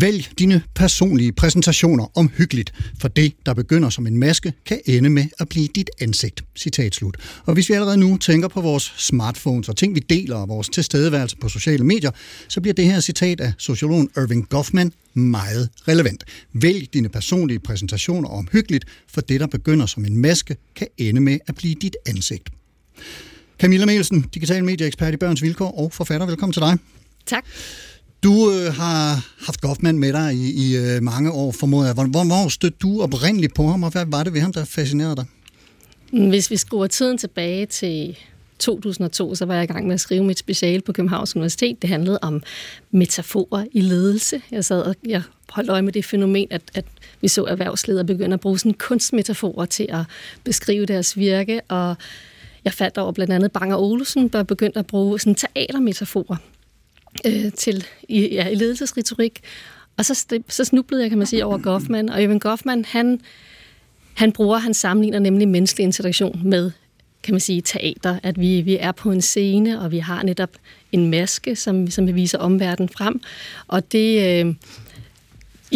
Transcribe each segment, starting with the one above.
Vælg dine personlige præsentationer omhyggeligt, for det, der begynder som en maske, kan ende med at blive dit ansigt. Citat slut. Og hvis vi allerede nu tænker på vores smartphones og ting, vi deler og vores tilstedeværelse på sociale medier, så bliver det her citat af sociologen Irving Goffman meget relevant. Vælg dine personlige præsentationer omhyggeligt, for det, der begynder som en maske, kan ende med at blive dit ansigt. Camilla Melsen, digital medieekspert i Børns Vilkår og forfatter. Velkommen til dig. Tak. Du øh, har haft Goffman med dig i, i øh, mange år, formoder jeg. Hvor, hvor, hvor stødte du oprindeligt på ham, og hvad var det ved ham, der fascinerede dig? Mm, hvis vi skruer tiden tilbage til 2002, så var jeg i gang med at skrive mit speciale på Københavns Universitet. Det handlede om metaforer i ledelse. Jeg sad og jeg holdt øje med det fænomen, at, at vi så erhvervsledere begynde at bruge sådan kunstmetaforer til at beskrive deres virke, og jeg faldt over blandt andet Banger Olsen, der begyndte at bruge sådan teatermetaforer øh, til i, ja, i ledelsesretorik. Og så, så snublede jeg, kan man sige, over Goffman. Og Evan Goffman, han, han bruger, han sammenligner nemlig menneskelig interaktion med, kan man sige, teater. At vi, vi er på en scene, og vi har netop en maske, som, som viser omverdenen frem. Og det... Øh,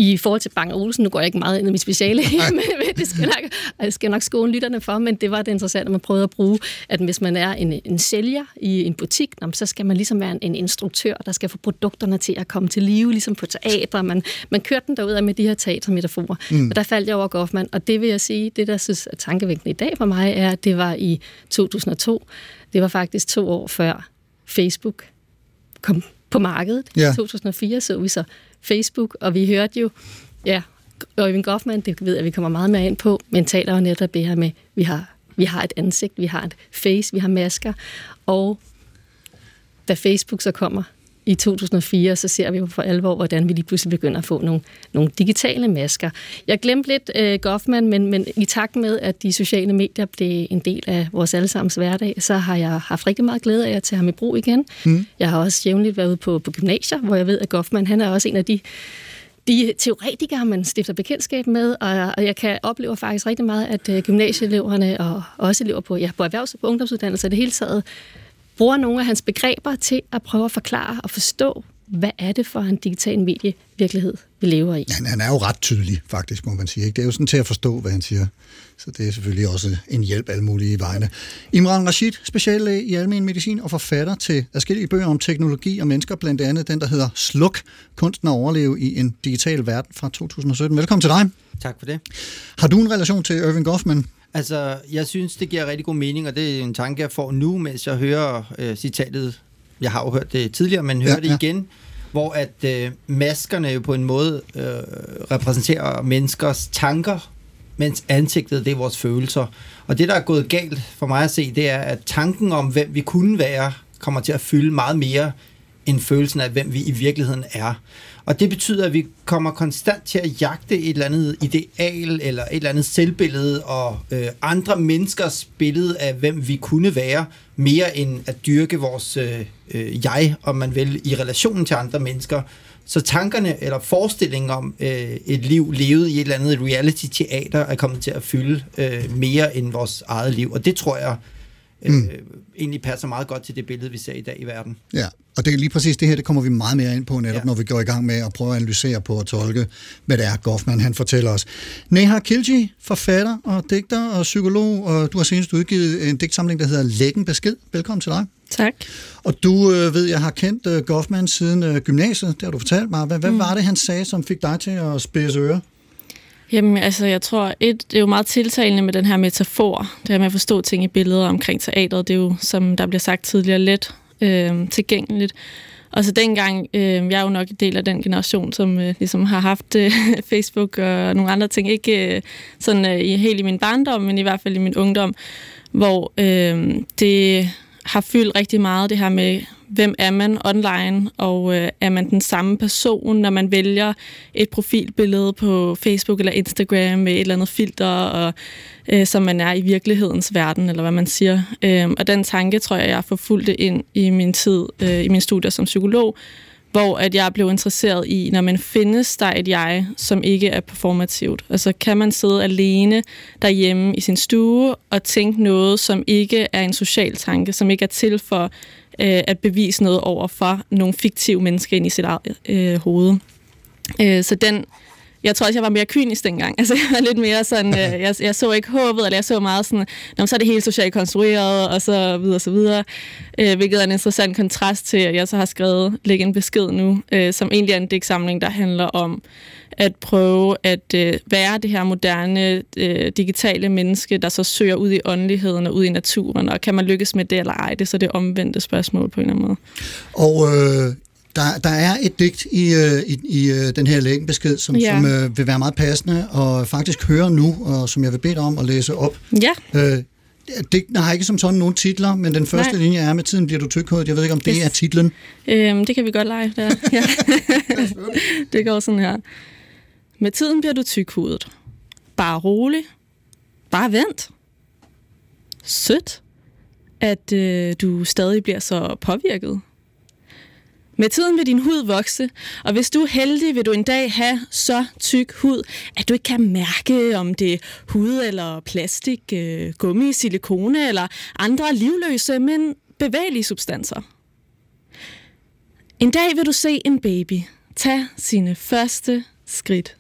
i forhold til Bang Olsen, nu går jeg ikke meget ind i mit speciale, men det skal, nok, det skal nok skåne lytterne for, men det var det interessante, at man prøvede at bruge, at hvis man er en, en sælger i en butik, så skal man ligesom være en, en instruktør, der skal få produkterne til at komme til live, ligesom på teater. Man, man kørte den derud med de her teatermetaforer. Mm. Og der faldt jeg over Goffman, og det vil jeg sige, det der synes er tankevækkende i dag for mig, er, at det var i 2002. Det var faktisk to år før Facebook kom på markedet. I ja. 2004 så vi så Facebook, og vi hørte jo, ja, Øjvind Goffman, det ved jeg, vi kommer meget mere ind på, men taler jo netop det her med, vi har, vi har et ansigt, vi har et face, vi har masker, og da Facebook så kommer i 2004, så ser vi jo for alvor, hvordan vi lige pludselig begynder at få nogle, nogle digitale masker. Jeg glemte lidt uh, Goffman, men, men i takt med, at de sociale medier blev en del af vores allesammens hverdag, så har jeg haft rigtig meget glæde af at tage ham i brug igen. Mm. Jeg har også jævnligt været ude på, på gymnasier, hvor jeg ved, at Goffman han er også en af de de teoretikere, man stifter bekendtskab med, og, jeg kan opleve faktisk rigtig meget, at uh, gymnasieeleverne og også elever på, ja, på erhvervs- og ungdomsuddannelser det hele taget bruger nogle af hans begreber til at prøve at forklare og forstå, hvad er det for en digital medievirkelighed, vi lever i? Ja, han er jo ret tydelig, faktisk, må man sige. Ikke? Det er jo sådan til at forstå, hvad han siger. Så det er selvfølgelig også en hjælp alle mulige vegne. Imran Rashid, speciallæge i almen medicin og forfatter til forskellige bøger om teknologi og mennesker, blandt andet den, der hedder Sluk, kunsten at overleve i en digital verden fra 2017. Velkommen til dig. Tak for det. Har du en relation til Irving Goffman? Altså, jeg synes, det giver rigtig god mening, og det er en tanke, jeg får nu, mens jeg hører øh, citatet. Jeg har jo hørt det tidligere, men hører ja, det igen, hvor at øh, maskerne jo på en måde øh, repræsenterer menneskers tanker, mens ansigtet, det er vores følelser. Og det, der er gået galt for mig at se, det er, at tanken om, hvem vi kunne være, kommer til at fylde meget mere end følelsen af, hvem vi i virkeligheden er. Og det betyder, at vi kommer konstant til at jagte et eller andet ideal, eller et eller andet selvbillede, og øh, andre menneskers billede af, hvem vi kunne være, mere end at dyrke vores øh, øh, jeg, om man vil, i relationen til andre mennesker. Så tankerne eller forestillingen om øh, et liv levet i et eller andet reality-teater er kommet til at fylde øh, mere end vores eget liv. Og det tror jeg øh, mm. egentlig passer meget godt til det billede, vi ser i dag i verden. Ja, og det er lige præcis det her, det kommer vi meget mere ind på netop, ja. når vi går i gang med at prøve at analysere på og tolke, hvad det er, Goffman han fortæller os. Neha Kilji, forfatter og digter og psykolog, og du har senest udgivet en digtsamling, der hedder Læggen Besked. Velkommen til dig. Tak. Og du øh, ved, jeg har kendt øh, Goffman siden øh, gymnasiet, det har du fortalt mig. Hvad, hvad mm. var det, han sagde, som fik dig til at spidse ører? Jamen, altså, jeg tror, et, det er jo meget tiltalende med den her metafor, det her med at forstå ting i billeder omkring teatret. Det er jo, som der bliver sagt tidligere, let øh, tilgængeligt. Og så dengang, øh, jeg er jo nok en del af den generation, som øh, ligesom har haft øh, Facebook og nogle andre ting, ikke øh, sådan øh, helt i min barndom, men i hvert fald i min ungdom, hvor øh, det har fyldt rigtig meget det her med, hvem er man online, og øh, er man den samme person, når man vælger et profilbillede på Facebook eller Instagram med et eller andet filter, og, øh, som man er i virkelighedens verden, eller hvad man siger. Øh, og den tanke tror jeg, jeg forfulgte ind i min tid, øh, i min studier som psykolog, hvor at jeg blev interesseret i, når man findes der et jeg, som ikke er performativt. Altså kan man sidde alene derhjemme i sin stue og tænke noget, som ikke er en social tanke, som ikke er til for øh, at bevise noget over for nogle fiktive mennesker ind i sit eget øh, hoved. Øh, så den jeg tror også, jeg var mere kynisk dengang. Altså, jeg var lidt mere sådan, øh, jeg, jeg så ikke håbet, eller jeg så meget sådan, Nå, så er det helt socialt konstrueret, og så videre, og så videre. Øh, hvilket er en interessant kontrast til, at jeg så har skrevet Læg en besked nu, øh, som egentlig er en digtsamling, der handler om at prøve at øh, være det her moderne, øh, digitale menneske, der så søger ud i åndeligheden og ud i naturen, og kan man lykkes med det eller ej? Det er så det omvendte spørgsmål på en eller anden måde. Og øh, der, der er et digt i, øh, i, i øh, den her lægenbesked, som, ja. som øh, vil være meget passende og faktisk høre nu, og som jeg vil bede dig om at læse op. Ja. Øh, Digten har ikke som sådan nogen titler, men den første Nej. linje er, med tiden bliver du tykhovedet. Jeg ved ikke, om det yes. er titlen. Øhm, det kan vi godt lege. Der. Ja. det går sådan her. Med tiden bliver du tykhovedet. Bare rolig. Bare vent. Sødt, at øh, du stadig bliver så påvirket med tiden vil din hud vokse, og hvis du er heldig, vil du en dag have så tyk hud, at du ikke kan mærke, om det er hud eller plastik, øh, gummi, silikone eller andre livløse, men bevægelige substanser. En dag vil du se en baby tage sine første skridt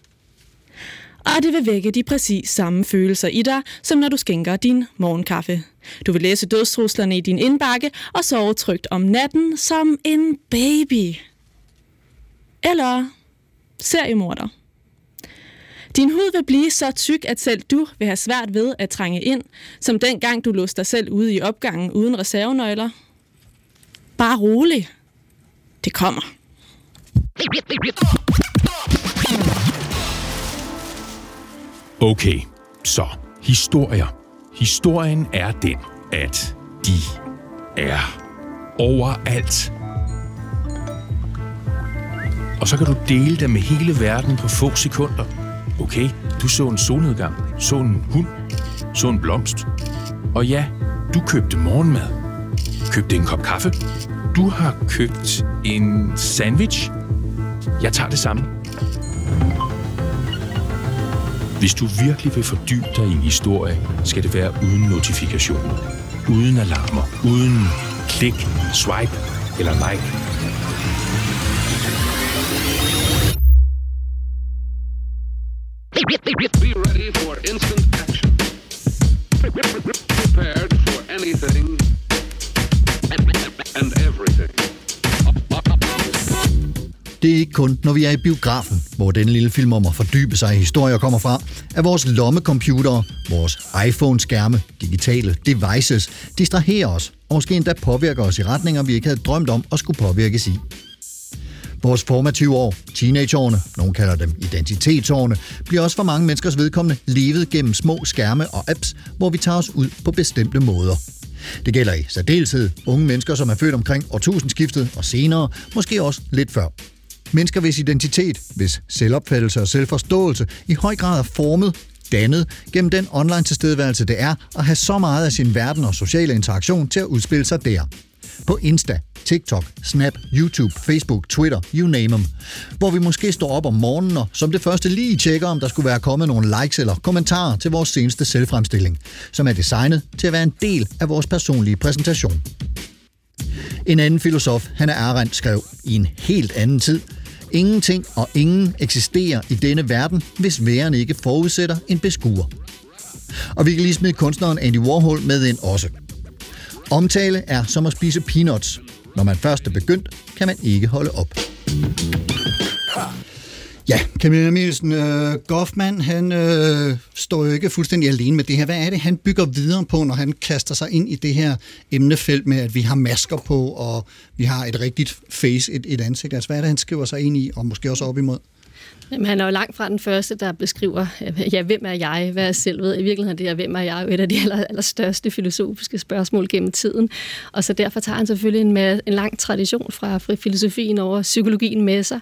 og det vil vække de præcis samme følelser i dig, som når du skænker din morgenkaffe. Du vil læse dødstruslerne i din indbakke og sove trygt om natten som en baby. Eller seriemorder. Din hud vil blive så tyk, at selv du vil have svært ved at trænge ind, som dengang du låste dig selv ude i opgangen uden reservenøgler. Bare rolig. Det kommer. Okay, så historier. Historien er den, at de er overalt. Og så kan du dele dem med hele verden på få sekunder. Okay, du så en solnedgang, så en hund, så en blomst. Og ja, du købte morgenmad. Købte en kop kaffe. Du har købt en sandwich. Jeg tager det samme. Hvis du virkelig vil fordybe dig i en historie, skal det være uden notifikationer, uden alarmer, uden klik, swipe eller like. Be ready for instant action. Prepared for anything and everything. Det er ikke kun, når vi er i biografen, hvor denne lille film om at fordybe sig i historier kommer fra, at vores lommecomputere, vores iPhone-skærme, digitale devices, distraherer os og måske endda påvirker os i retninger, vi ikke havde drømt om at skulle påvirkes i. Vores formative år, teenageårene, nogen kalder dem identitetsårene, bliver også for mange menneskers vedkommende levet gennem små skærme og apps, hvor vi tager os ud på bestemte måder. Det gælder i særdeleshed unge mennesker, som er født omkring årtusindskiftet og senere, måske også lidt før. Mennesker hvis identitet, hvis selvopfattelse og selvforståelse i høj grad er formet, dannet gennem den online tilstedeværelse det er at have så meget af sin verden og sociale interaktion til at udspille sig der. På Insta, TikTok, Snap, YouTube, Facebook, Twitter, you name them. Hvor vi måske står op om morgenen og som det første lige tjekker, om der skulle være kommet nogle likes eller kommentarer til vores seneste selvfremstilling, som er designet til at være en del af vores personlige præsentation. En anden filosof, Hannah Arendt, skrev i en helt anden tid – Ingenting og ingen eksisterer i denne verden, hvis væren ikke forudsætter en beskuer. Og vi kan lige smide kunstneren Andy Warhol med ind også. Omtale er som at spise peanuts. Når man først er begyndt, kan man ikke holde op. Ja, Camilla Mielsen, uh, Goffman, han uh, står jo ikke fuldstændig alene med det her. Hvad er det, han bygger videre på, når han kaster sig ind i det her emnefelt med, at vi har masker på, og vi har et rigtigt face, et, et ansigt? Altså, hvad er det, han skriver sig ind i, og måske også op imod? Jamen, han er jo langt fra den første, der beskriver, ja, hvem er jeg, hvad er selvet? I virkeligheden det her, hvem er jeg, jo et af de aller, allerstørste filosofiske spørgsmål gennem tiden. Og så derfor tager han selvfølgelig en, en lang tradition fra, fra filosofien over psykologien med sig.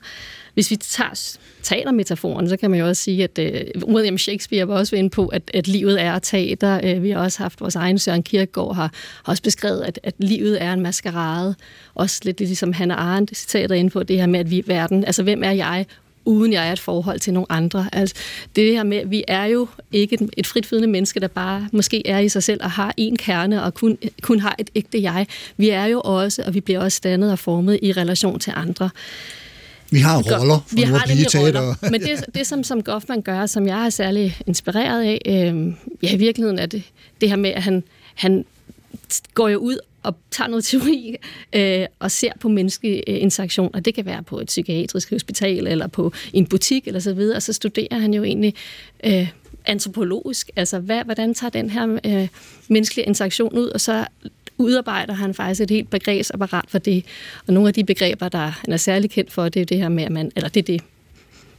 Hvis vi tager teatermetaforen, så kan man jo også sige, at øh, uh, William Shakespeare var også inde på, at, at livet er teater. Uh, vi har også haft vores egen Søren Kierkegaard har, har også beskrevet, at, at livet er en maskerade. Også lidt ligesom Hannah Arendt citater inde på det her med, at vi er verden. Altså, hvem er jeg, uden jeg er et forhold til nogle andre. Altså, det her med, at vi er jo ikke et, et menneske, der bare måske er i sig selv og har en kerne og kun, kun har et ægte jeg. Vi er jo også, og vi bliver også dannet og formet i relation til andre. Vi har roller, for vi har nemlig roller. Men det, det som, som Goffman gør, som jeg er særlig inspireret af, øh, ja, i virkeligheden er det, det her med, at han, han går jo ud og tager noget teori øh, og ser på menneskelig øh, interaktion, og det kan være på et psykiatrisk hospital eller på en butik eller så videre, og så studerer han jo egentlig øh, antropologisk, altså hvad, hvordan tager den her øh, menneskelige interaktion ud, og så udarbejder han faktisk et helt begrebsapparat for det. Og nogle af de begreber, der han er særlig kendt for, det er det her med, at man, eller det er det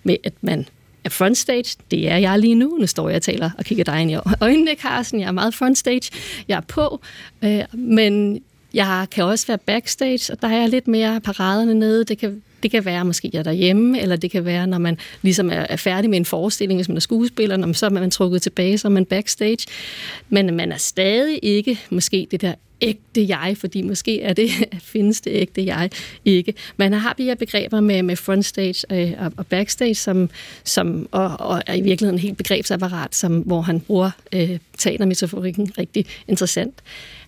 med, at man er frontstage. Det er jeg lige nu. Nu står jeg og taler og kigger dig ind i øjnene, Carsten. Jeg er meget frontstage. Jeg er på. Øh, men jeg kan også være backstage, og der er jeg lidt mere paraderne nede. Det kan, det kan være, måske jeg er derhjemme, eller det kan være, når man ligesom er, er færdig med en forestilling, hvis man er skuespiller, når man, så er man trukket tilbage, så er man backstage. Men man er stadig ikke måske det der ægte jeg, fordi måske er det, findes det ægte jeg ikke. Men har de her begreber med, med frontstage øh, og, og backstage, som, som, og, og er i virkeligheden en helt begrebsapparat, som, hvor han bruger øh, teatermetaforikken rigtig interessant.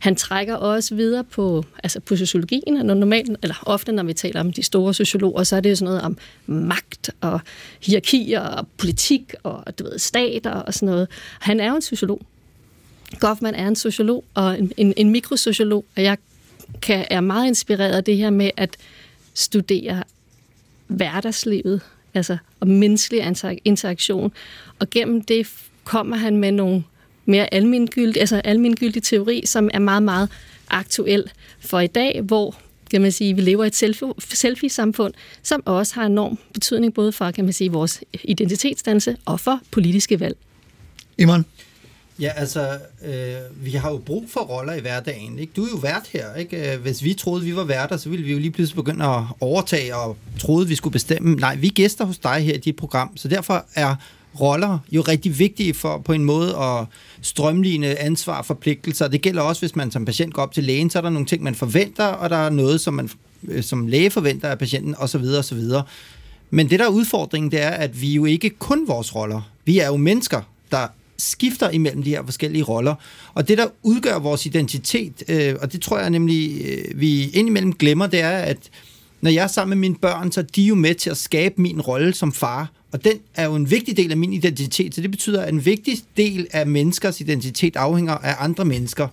Han trækker også videre på, altså på sociologien, og normalt, eller ofte når vi taler om de store sociologer, så er det jo sådan noget om magt og hierarkier og politik og du ved, stater og sådan noget. Han er jo en sociolog, Goffman er en sociolog og en, en, en mikrosociolog, og jeg kan, er meget inspireret af det her med at studere hverdagslivet, altså og menneskelig interaktion. Og gennem det kommer han med nogle mere almindegyldige, altså almindegyldige teori, som er meget, meget aktuel for i dag, hvor kan man sige, vi lever i et selfie-samfund, som også har enorm betydning både for kan man sige, vores identitetsdannelse og for politiske valg. Imran? Ja, altså, øh, vi har jo brug for roller i hverdagen. Ikke? Du er jo vært her. Ikke? Øh, hvis vi troede, vi var værter, så ville vi jo lige pludselig begynde at overtage og troede, vi skulle bestemme. Nej, vi er gæster hos dig her i dit program, så derfor er roller jo rigtig vigtige for på en måde at strømligne ansvar og forpligtelser. Det gælder også, hvis man som patient går op til lægen, så er der nogle ting, man forventer, og der er noget, som man øh, som læge forventer af patienten, osv. osv. Men det, der er udfordringen, det er, at vi jo ikke kun vores roller. Vi er jo mennesker, der skifter imellem de her forskellige roller. Og det, der udgør vores identitet, øh, og det tror jeg nemlig, øh, vi indimellem glemmer, det er, at når jeg er sammen med mine børn, så er de jo med til at skabe min rolle som far. Og den er jo en vigtig del af min identitet, så det betyder, at en vigtig del af menneskers identitet afhænger af andre mennesker.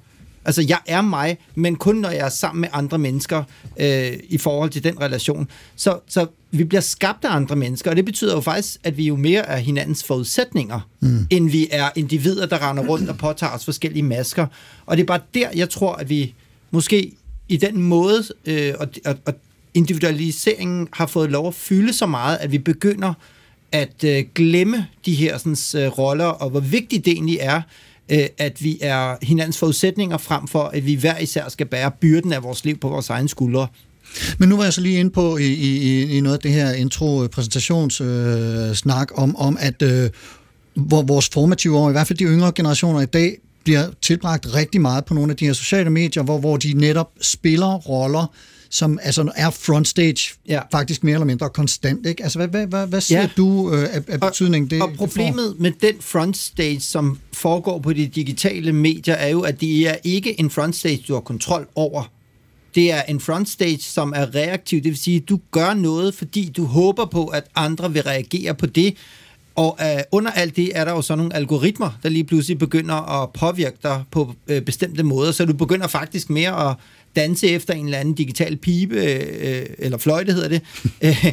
Altså, jeg er mig, men kun når jeg er sammen med andre mennesker øh, i forhold til den relation. Så, så vi bliver skabt af andre mennesker, og det betyder jo faktisk, at vi jo mere er hinandens forudsætninger, mm. end vi er individer, der render rundt og påtager os forskellige masker. Og det er bare der, jeg tror, at vi måske i den måde, øh, og, og, og individualiseringen har fået lov at fylde så meget, at vi begynder at øh, glemme de her sådan, øh, roller, og hvor vigtigt det egentlig er, øh, at vi er hinandens forudsætninger frem for, at vi hver især skal bære byrden af vores liv på vores egne skuldre. Men nu var jeg så lige inde på i, i, i noget af det her intro-præsentationssnak øh, om, om, at øh, hvor vores formative år, i hvert fald de yngre generationer i dag, bliver tilbragt rigtig meget på nogle af de her sociale medier, hvor, hvor de netop spiller roller, som altså er frontstage ja. faktisk mere eller mindre konstant. Ikke? Altså, hvad, hvad, hvad, hvad siger ja. du øh, af, af betydning? Det, og problemet det med den frontstage, som foregår på de digitale medier, er jo, at det er ikke en frontstage, du har kontrol over. Det er en frontstage, som er reaktiv, det vil sige, at du gør noget, fordi du håber på, at andre vil reagere på det, og øh, under alt det er der jo så nogle algoritmer, der lige pludselig begynder at påvirke dig på øh, bestemte måder, så du begynder faktisk mere at danse efter en eller anden digital pibe, øh, eller fløjte hedder det, øh,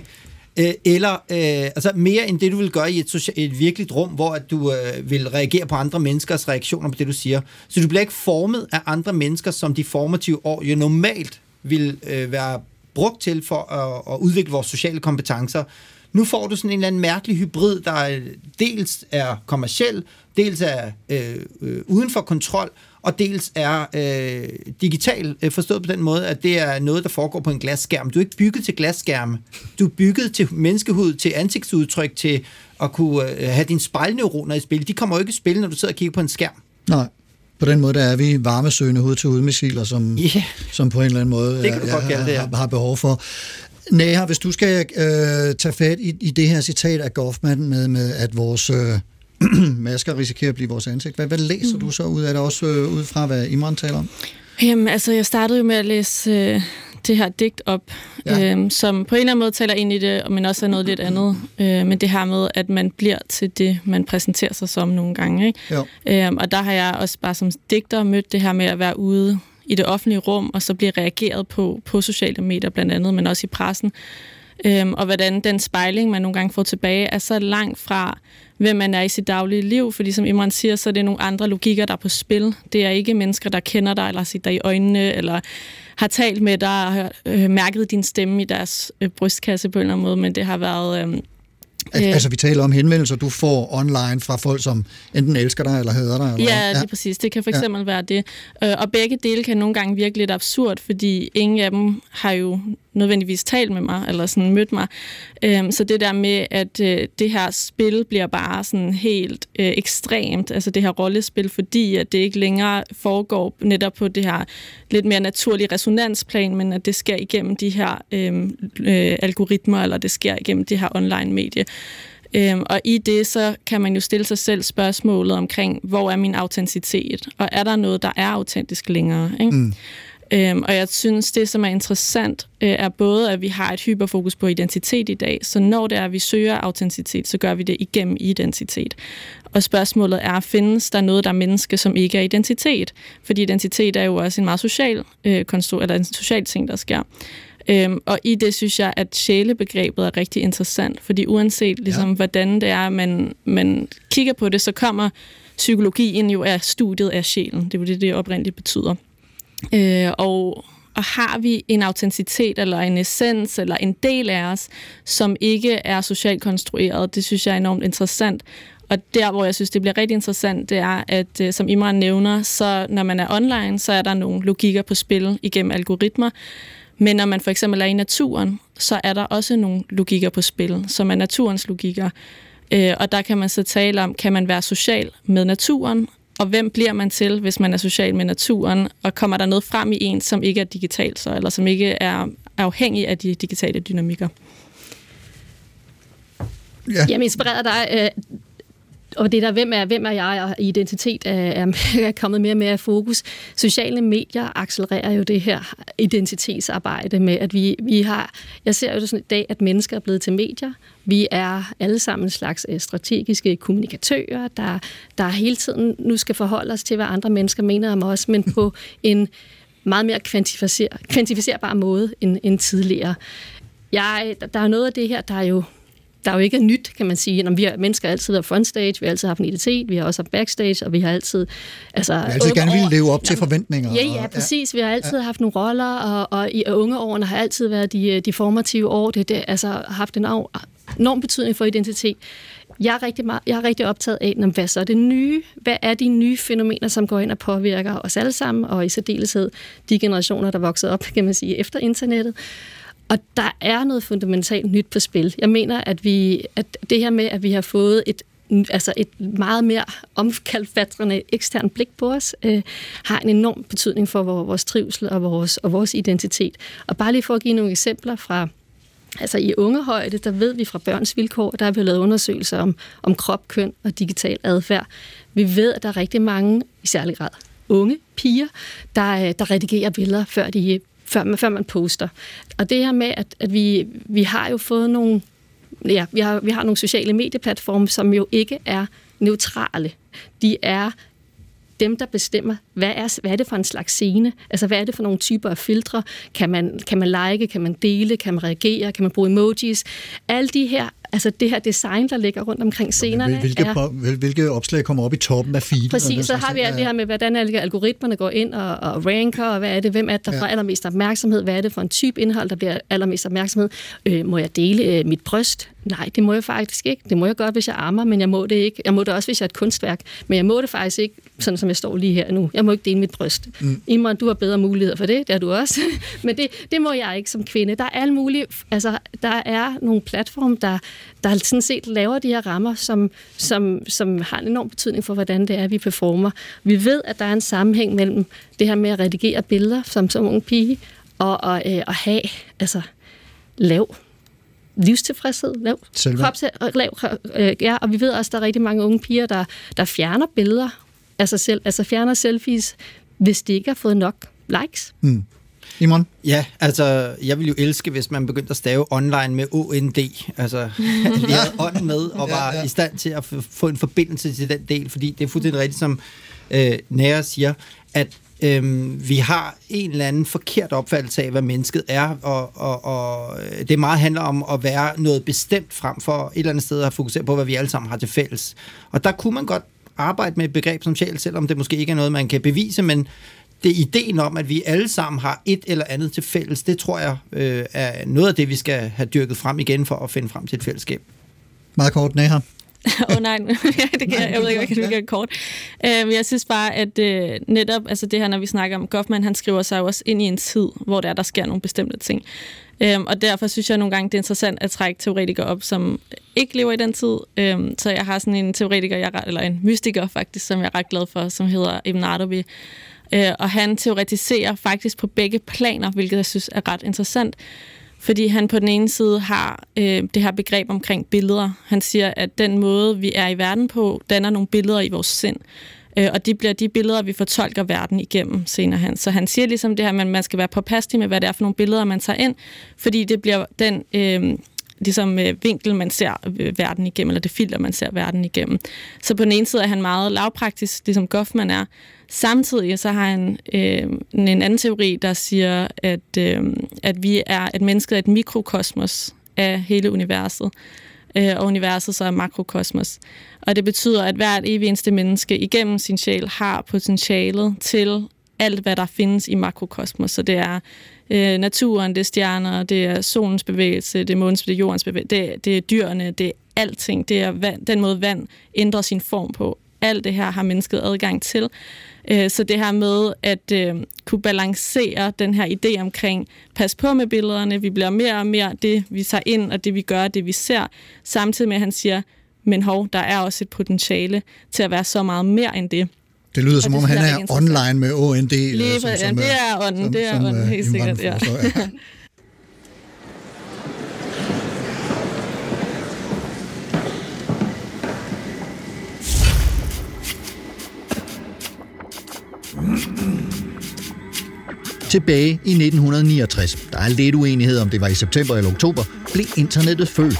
øh, eller øh, altså mere end det, du vil gøre i et, et virkeligt rum, hvor at du øh, vil reagere på andre menneskers reaktioner på det, du siger. Så du bliver ikke formet af andre mennesker, som de formative år jo normalt vil øh, være brugt til for at, at udvikle vores sociale kompetencer. Nu får du sådan en eller anden mærkelig hybrid, der dels er kommerciel, dels er øh, øh, uden for kontrol, og dels er øh, digital, øh, forstået på den måde, at det er noget, der foregår på en glasskærm. Du er ikke bygget til glasskærme. Du er bygget til menneskehud, til ansigtsudtryk, til at kunne øh, have dine spejlneuroner i spil. De kommer jo ikke i spil, når du sidder og kigger på en skærm. Nej. På den måde, der er vi varmesøgende hoved-til-hoved-missiler, som, Ja. som på en eller anden måde Det kan du er- godt kalde det, ja. har, har behov for. Næha, hvis du skal øh, tage fat i, i det her citat af Goffman med, med at vores øh, masker risikerer at blive vores ansigt, hvad, hvad læser mm. du så ud af det, også øh, ud fra, hvad Imran taler om? Jamen, altså, jeg startede jo med at læse øh, det her digt op, Ja. øhm, som på en eller anden måde taler ind i det, men også er noget lidt andet. Øh, men det her med, at man bliver til det, man præsenterer sig som nogle gange. Ikke? Jo. Øhm, og der har jeg også bare som digter mødt det her med at være ude i det offentlige rum, og så blive reageret på på sociale medier blandt andet, men også i pressen. Øhm, og hvordan den spejling, man nogle gange får tilbage, er så langt fra, hvem man er i sit daglige liv. Fordi som Imran siger, så er det nogle andre logikker, der er på spil. Det er ikke mennesker, der kender dig, eller dig i øjnene, eller har talt med dig, og har øh, mærket din stemme i deres øh, brystkasse på en eller anden måde, men det har været... Øh, Al- Øh. Altså, vi taler om henvendelser, du får online fra folk, som enten elsker dig eller hader dig. Eller, Ja, det er præcis. Det kan for eksempel ja. være det. Øh, Og begge dele kan nogle gange virke lidt absurd, fordi ingen af dem har jo nødvendigvis talt med mig, eller sådan mødt mig. Øhm, Så det der med, at øh, det her spil bliver bare sådan helt øh, ekstremt, altså det her rollespil, fordi at det ikke længere foregår netop på det her lidt mere naturlige resonansplan, men at det sker igennem de her øh, øh, algoritmer, eller det sker igennem det her online medie. Øhm, og i det, så kan man jo stille sig selv spørgsmålet omkring, hvor er min autenticitet? Og er der noget, der er autentisk længere? Ikke? Mm. Øhm, og jeg synes, det, som er interessant, øh, er både, at vi har et hyperfokus på identitet i dag, så når det er, at vi søger autenticitet, så gør vi det igennem identitet. Og spørgsmålet er, findes der noget, der er menneske, som ikke er identitet? Fordi identitet er jo også en meget social, øh, konstru- eller en social ting, der sker. Øhm, og i det synes jeg, at sjælebegrebet er rigtig interessant, fordi uanset ligesom, ja. hvordan det er, man, man kigger på det, så kommer psykologien jo af studiet af sjælen. Det er jo det, det oprindeligt betyder. Øh, og, og har vi en autenticitet eller en essens eller en del af os, som ikke er socialt konstrueret, det synes jeg er enormt interessant. Og der, hvor jeg synes, det bliver rigtig interessant, det er, at øh, som Imran nævner, så når man er online, så er der nogle logikker på spil igennem algoritmer. Men når man for eksempel er i naturen, så er der også nogle logikker på spil, som er naturens logikker. Øh, og der kan man så tale om, kan man være social med naturen, og hvem bliver man til, hvis man er social med naturen, og kommer der noget frem i en, som ikke er digitalt, så, eller som ikke er afhængig af de digitale dynamikker. Ja. Jamen, inspirerer dig... Øh, og det der, hvem er, hvem er jeg, og identitet er, er, kommet mere og mere i fokus. Sociale medier accelererer jo det her identitetsarbejde med, at vi, vi har... Jeg ser jo det sådan i dag, at mennesker er blevet til medier. Vi er alle sammen en slags øh, strategiske kommunikatører, der, der hele tiden nu skal forholde os til, hvad andre mennesker mener om os, men på en meget mere kvantificer, kvantificerbar måde end, end tidligere. Jeg, der er noget af det her, der er jo der er jo ikke nyt, kan man sige. Når vi har mennesker har altid været frontstage, vi har altid haft en identitet, vi har også haft backstage, og vi har altid... Altså, Jeg har altid gerne ville leve op til forventninger. Ja, og- ja, præcis. Vi har altid ja. haft nogle roller, og, og i unge årene har altid været de, de formative år. Det, det altså haft en enorm betydning for identitet. Jeg er rigtig, meget, jeg er rigtig optaget af, nå, hvad så er det nye? Hvad er de nye fænomener, som går ind og påvirker os alle sammen, og i særdeleshed de generationer, der voksede op, kan man sige, efter internettet? Og der er noget fundamentalt nyt på spil. Jeg mener, at, vi, at det her med, at vi har fået et altså et meget mere omkalfatrende ekstern blik på os, øh, har en enorm betydning for vores, trivsel og vores, og vores identitet. Og bare lige for at give nogle eksempler fra Altså i ungehøjde, der ved vi fra børns vilkår, der er vi lavet undersøgelser om, om krop, køn og digital adfærd. Vi ved, at der er rigtig mange, i særlig grad unge piger, der, øh, der redigerer billeder, før, de, før, man, før man poster. Og det her med, at, at vi, vi har jo fået nogle, ja, vi har, vi har nogle sociale medieplatforme, som jo ikke er neutrale. De er dem, der bestemmer, hvad er, hvad er det for en slags scene? Altså, hvad er det for nogle typer af filtre? Kan man, kan man like? Kan man dele? Kan man reagere? Kan man bruge emojis? Alle de her altså det her design, der ligger rundt omkring scenerne. Hvilke, er, hvilke opslag kommer op i toppen af feedet? Præcis, så slags har vi ting? alt det her med, hvordan algoritmerne går ind og, og ranker, og hvad er det, hvem er det, der Ja. får allermest opmærksomhed, hvad er det for en type indhold, der bliver allermest opmærksomhed. Øh, må jeg dele øh, mit bryst? Nej, det må jeg faktisk ikke. Det må jeg godt, hvis jeg armer, men jeg må det ikke. Jeg må det også, hvis jeg er et kunstværk, men jeg må det faktisk ikke, sådan som jeg står lige her nu. Jeg må ikke dele mit bryst. Mm. Imran, du har bedre muligheder for det, det har du også. men det, det må jeg ikke som kvinde. Der er alle mulige, altså der er nogle platforme, der, der sådan set laver de her rammer, som, som, som har en enorm betydning for, hvordan det er, vi performer. Vi ved, at der er en sammenhæng mellem det her med at redigere billeder som som ung pige, og, og øh, at have altså, lav livstilfredshed, lav Selvværd. krops, lav, øh, ja, og vi ved også, at der er rigtig mange unge piger, der, der fjerner billeder af sig selv, altså fjerner selfies, hvis de ikke har fået nok likes. Imon? Ja, altså, jeg ville jo elske, hvis man begyndte at stave online med OND. Altså, vi havde ånd med og var ja, ja. i stand til at f- få en forbindelse til den del, fordi det er fuldstændig rigtigt, som øh, Nære siger, at øhm, vi har en eller anden forkert opfattelse af, hvad mennesket er, og, og, og øh, det meget handler om at være noget bestemt frem for et eller andet sted at fokusere på, hvad vi alle sammen har til fælles. Og der kunne man godt arbejde med et begreb som sjæl, selvom det måske ikke er noget, man kan bevise, men det er ideen om, at vi alle sammen har et eller andet til fælles, det tror jeg øh, er noget af det, vi skal have dyrket frem igen for at finde frem til et fællesskab. Meget kort, Neha. Åh oh, nej, ja, det kan, jeg, jeg ved ikke, jeg kan gøre kort. Uh, jeg synes bare, at uh, netop altså det her, når vi snakker om Goffman, han skriver sig jo også ind i en tid, hvor der, der sker nogle bestemte ting. Um, og derfor synes jeg nogle gange, det er interessant at trække teoretikere op, som ikke lever i den tid. Um, så jeg har sådan en teoretiker, jeg, er eller en mystiker faktisk, som jeg er ret glad for, som hedder Ibn Arabi. Uh, og han teoretiserer faktisk på begge planer, hvilket jeg synes er ret interessant. Fordi han på den ene side har øh, det her begreb omkring billeder. Han siger, at den måde, vi er i verden på, danner nogle billeder i vores sind. Øh, og de bliver de billeder, vi fortolker verden igennem senere hen. Så han siger ligesom det her, at man skal være påpasselig med, hvad det er for nogle billeder, man tager ind, fordi det bliver den øh, ligesom, øh, vinkel, man ser øh, verden igennem, eller det filter, man ser verden igennem. Så på den ene side er han meget lavpraktisk, ligesom Goffman er. Samtidig så har han øh, en anden teori, der siger, at, øh, at vi er, at mennesket er et mikrokosmos af hele universet øh, og universet så er makrokosmos. Og det betyder, at hvert evig eneste menneske igennem sin sjæl har potentialet til alt, hvad der findes i makrokosmos. Så det er øh, naturen, det er stjerner, det er solens bevægelse, det er månens, det er jordens bevægelse, det, det er dyrene, det er alting. Det er vand, den måde, vand ændrer sin form på. Alt det her har mennesket adgang til. Øh, Så det her med at øh, kunne balancere den her idé omkring, pas på med billederne, vi bliver mere og mere det, vi tager ind, og det vi gør, det vi ser, samtidig med at han siger, men hov, der er også et potentiale til at være så meget mere end det. Det lyder som det om, han er online med OND. Lige som- som, ja, det er ånden, som- det er som, ånden, helt sikkert. Ja. ja. Tilbage i 1969, der er lidt uenighed om det var i september eller oktober, blev internettet født.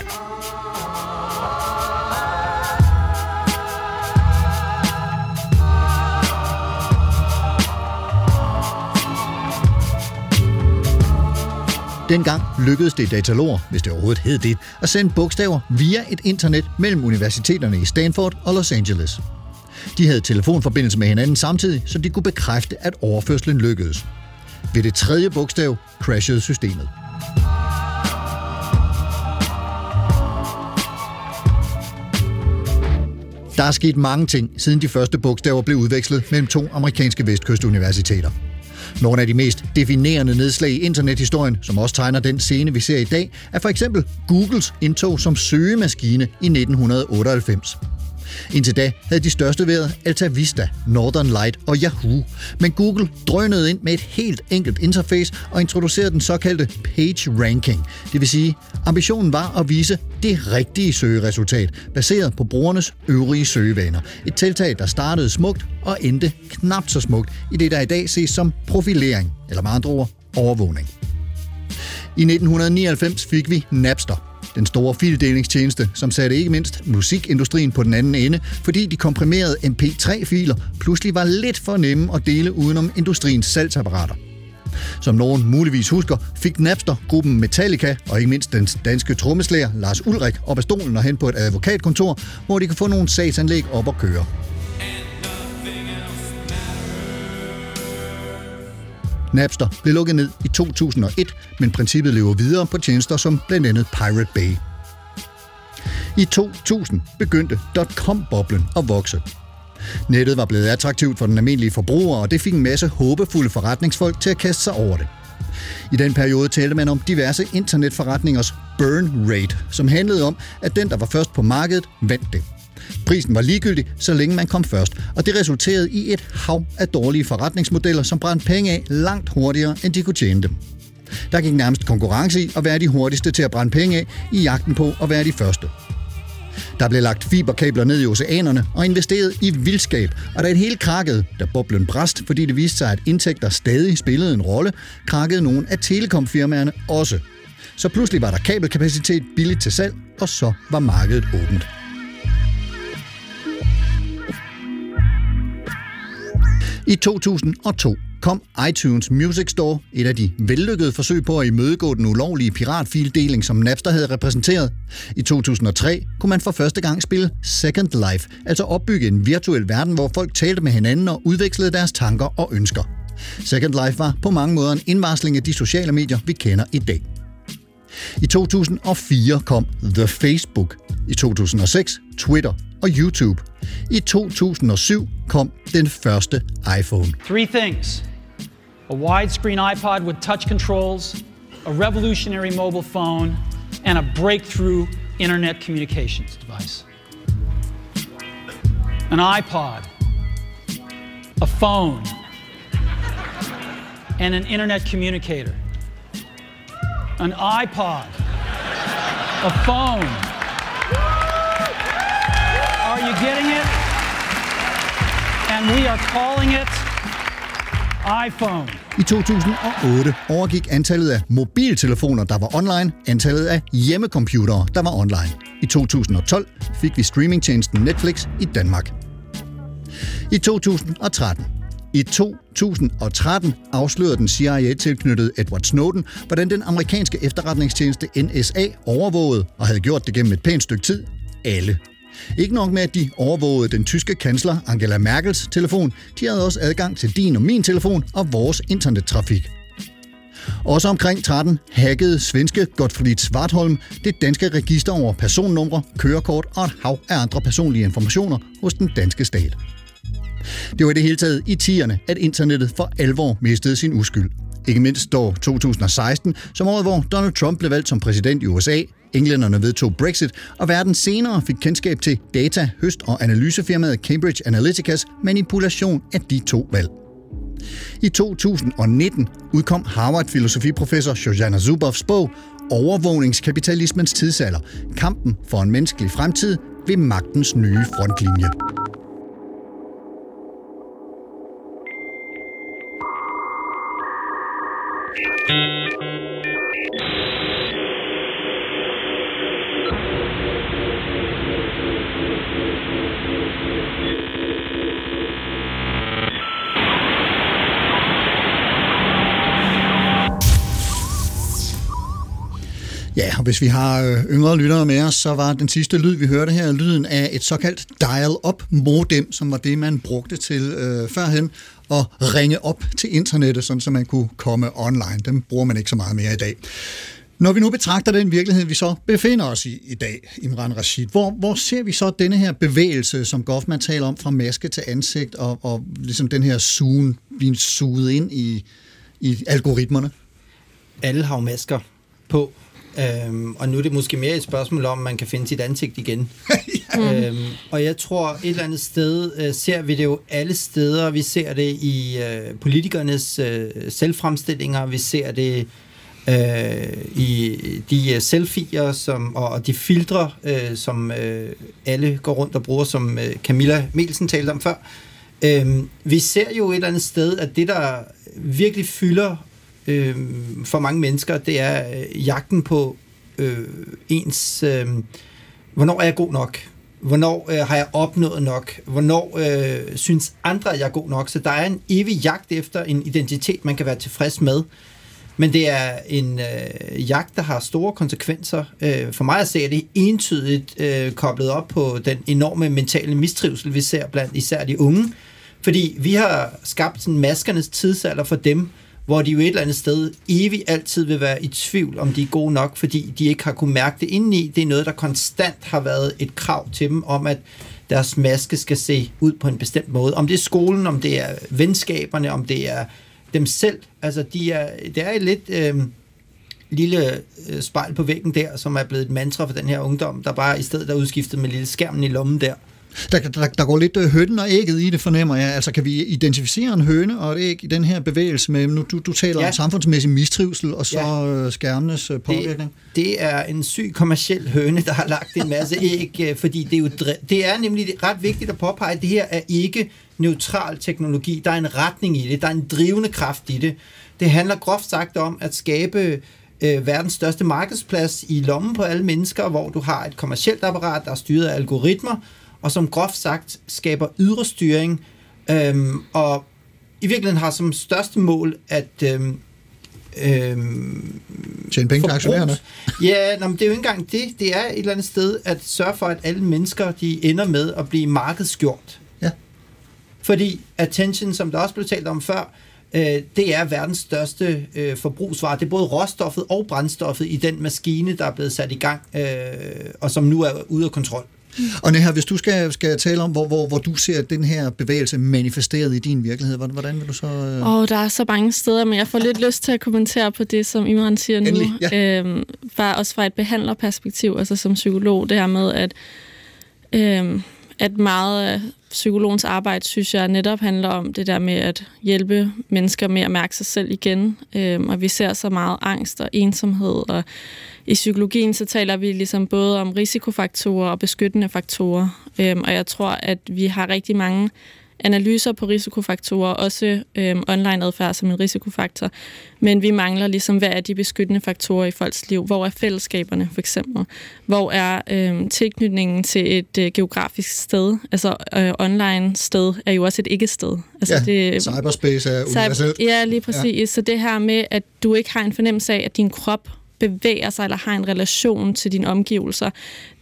Dengang lykkedes det Datalor, hvis det overhovedet hed det, at sende bogstaver via et internet mellem universiteterne i Stanford og Los Angeles. De havde telefonforbindelse med hinanden samtidig, så de kunne bekræfte, at overførslen lykkedes. Ved det tredje bogstav crashede systemet. Der er sket mange ting, siden de første bogstaver blev udvekslet mellem to amerikanske vestkystuniversiteter. Nogle af de mest definerende nedslag i internethistorien, som også tegner den scene, vi ser i dag, er for eksempel Googles indtog som søgemaskine i 1998. Indtil da havde de største været Alta Vista, Northern Light og Yahoo. Men Google drønede ind med et helt enkelt interface og introducerede den såkaldte page ranking. Det vil sige, ambitionen var at vise det rigtige søgeresultat, baseret på brugernes øvrige søgevaner. Et tiltag, der startede smukt og endte knap så smukt i det, der i dag ses som profilering, eller med andre ord, overvågning. I 1999 fik vi Napster, den store fildelingstjeneste, som satte ikke mindst musikindustrien på den anden ende, fordi de komprimerede MP3-filer pludselig var lidt for nemme at dele udenom industriens salgsapparater. Som nogen muligvis husker, fik Napster gruppen Metallica og ikke mindst den danske trommeslager Lars Ulrik op af stolen og hen på et advokatkontor, hvor de kunne få nogle sagsanlæg op og køre. Napster blev lukket ned i 2001, men princippet lever videre på tjenester som blandt andet Pirate Bay. I 2000 begyndte .com-boblen at vokse. Nettet var blevet attraktivt for den almindelige forbruger, og det fik en masse håbefulde forretningsfolk til at kaste sig over det. I den periode talte man om diverse internetforretningers burn rate, som handlede om, at den, der var først på markedet, vandt det. Prisen var ligegyldig, så længe man kom først, og det resulterede i et hav af dårlige forretningsmodeller, som brændte penge af langt hurtigere, end de kunne tjene dem. Der gik nærmest konkurrence i at være de hurtigste til at brænde penge af i jagten på at være de første. Der blev lagt fiberkabler ned i oceanerne og investeret i vildskab, og da et helt krakkede, da boblen brast, fordi det viste sig, at indtægter stadig spillede en rolle, krakkede nogle af telekomfirmaerne også. Så pludselig var der kabelkapacitet billigt til salg, og så var markedet åbent. I 2002 kom iTunes Music Store, et af de vellykkede forsøg på at imødegå den ulovlige piratfildeling, som Napster havde repræsenteret. I 2003 kunne man for første gang spille Second Life, altså opbygge en virtuel verden, hvor folk talte med hinanden og udvekslede deres tanker og ønsker. Second Life var på mange måder en indvarsling af de sociale medier, vi kender i dag. I 2004 kom The Facebook. I 2006 Twitter og YouTube. I 2007 kom den første iPhone. Three things. A widescreen iPod with touch controls, a revolutionary mobile phone, and a breakthrough internet communications device. An iPod, a phone, and an internet communicator. An iPod, a phone. Are you getting it? And we are calling it iPhone. I 2008 overgik antallet af mobiltelefoner, der var online, antallet af hjemmecomputere, der var online. I 2012 fik vi streamingtjenesten Netflix i Danmark. I 2013 i 2013 afslørede den CIA-tilknyttede Edward Snowden, hvordan den amerikanske efterretningstjeneste NSA overvågede, og havde gjort det gennem et pænt stykke tid, alle. Ikke nok med, at de overvågede den tyske kansler Angela Merkels telefon, de havde også adgang til din og min telefon og vores internettrafik. Også omkring 13 hackede svenske Gottfried Svartholm det danske register over personnumre, kørekort og et hav af andre personlige informationer hos den danske stat. Det var i det hele taget i tierne, at internettet for alvor mistede sin uskyld. Ikke mindst år 2016, som året, hvor Donald Trump blev valgt som præsident i USA, englænderne vedtog Brexit, og verden senere fik kendskab til data, høst- og analysefirmaet Cambridge Analyticas manipulation af de to valg. I 2019 udkom Harvard-filosofiprofessor Shoshana Zuboffs bog Overvågningskapitalismens tidsalder. Kampen for en menneskelig fremtid ved magtens nye frontlinje. Ja, og hvis vi har øh, yngre lyttere med os, så var den sidste lyd, vi hørte her, lyden af et såkaldt dial-up modem, som var det, man brugte til øh, førhen at ringe op til internettet, sådan så man kunne komme online. Dem bruger man ikke så meget mere i dag. Når vi nu betragter den virkelighed, vi så befinder os i i dag, Imran Rashid, hvor, hvor ser vi så denne her bevægelse, som Goffman taler om, fra maske til ansigt, og, og ligesom den her sugen, blive suget ind i, i algoritmerne? Alle har jo masker på, øhm, og nu er det måske mere et spørgsmål om, man kan finde sit ansigt igen. øhm, og jeg tror, et eller andet sted øh, ser vi det jo alle steder. Vi ser det i øh, politikernes øh, selvfremstillinger, vi ser det øh, i de øh, selfier som, og, og de filtre, øh, som øh, alle går rundt og bruger, som øh, Camilla Melsen talte om før. Øh, vi ser jo et eller andet sted, at det, der virkelig fylder øh, for mange mennesker, det er øh, jagten på øh, ens... Øh, hvornår er jeg god nok? Hvornår øh, har jeg opnået nok? Hvornår øh, synes andre, at jeg er god nok? Så der er en evig jagt efter en identitet, man kan være tilfreds med. Men det er en øh, jagt, der har store konsekvenser. Øh, for mig at se, er det entydigt øh, koblet op på den enorme mentale mistrivsel, vi ser blandt især de unge. Fordi vi har skabt sådan maskernes tidsalder for dem, hvor de jo et eller andet sted evigt altid vil være i tvivl, om de er gode nok, fordi de ikke har kunne mærke det indeni. Det er noget, der konstant har været et krav til dem om, at deres maske skal se ud på en bestemt måde. Om det er skolen, om det er venskaberne, om det er dem selv. Altså, de er, det er et lidt øhm, øh, lille spejl på væggen der, som er blevet et mantra for den her ungdom, der bare i stedet er udskiftet med lille skærmen i lommen der. Der, der, der går lidt øh, hønnen og ægget i det, fornemmer jeg. Altså, kan vi identificere en høne og et æg i den her bevægelse med, nu du, du taler ja. om samfundsmæssig mistrivsel og så ja. Øh, skærmenes øh, påvirkning? Det, det er en syg kommersiel høne, der har lagt en masse æg, fordi det er jo det er nemlig ret vigtigt at påpege, at det her er ikke neutral teknologi. Der er en retning i det, der er en drivende kraft i det. Det handler groft sagt om at skabe øh, verdens største markedsplads i lommen på alle mennesker, hvor du har et kommersielt apparat, der er styret af algoritmer, og som groft sagt skaber ydre styring, øhm, og i virkeligheden har som største mål at øhm, øhm, Tjene penge til aktionærerne? Ja, nå, men det er jo ikke engang det. Det er et eller andet sted at sørge for, at alle mennesker de ender med at blive markedsgjort. Ja. Fordi attention, som der også blev talt om før, øh, det er verdens største øh, forbrugsvare. Det er både råstoffet og brændstoffet i den maskine, der er blevet sat i gang, øh, og som nu er ude af kontrol. Og Neha, hvis du skal, skal tale om, hvor, hvor, hvor du ser den her bevægelse manifesteret i din virkelighed, hvordan vil du så... Øh... Åh, oh, der er så mange steder, men jeg får lidt lyst til at kommentere på det, som Imran siger nu. Endelig, ja. øhm, bare også fra et behandlerperspektiv, altså som psykolog, det her med, at, øhm, at meget af psykologens arbejde, synes jeg, netop handler om det der med at hjælpe mennesker med at mærke sig selv igen. Øhm, og vi ser så meget angst og ensomhed og i psykologien så taler vi ligesom både om risikofaktorer og beskyttende faktorer, øhm, og jeg tror, at vi har rigtig mange analyser på risikofaktorer, også øhm, online adfærd som en risikofaktor. Men vi mangler ligesom, hvad er de beskyttende faktorer i folks liv? Hvor er fællesskaberne, for eksempel? Hvor er øhm, tilknytningen til et øh, geografisk sted? Altså, øh, online sted er jo også et ikke-sted. Altså, ja, det, cyberspace er universelt. Ja, lige præcis. Ja. Så det her med, at du ikke har en fornemmelse af, at din krop bevæger sig eller har en relation til dine omgivelser.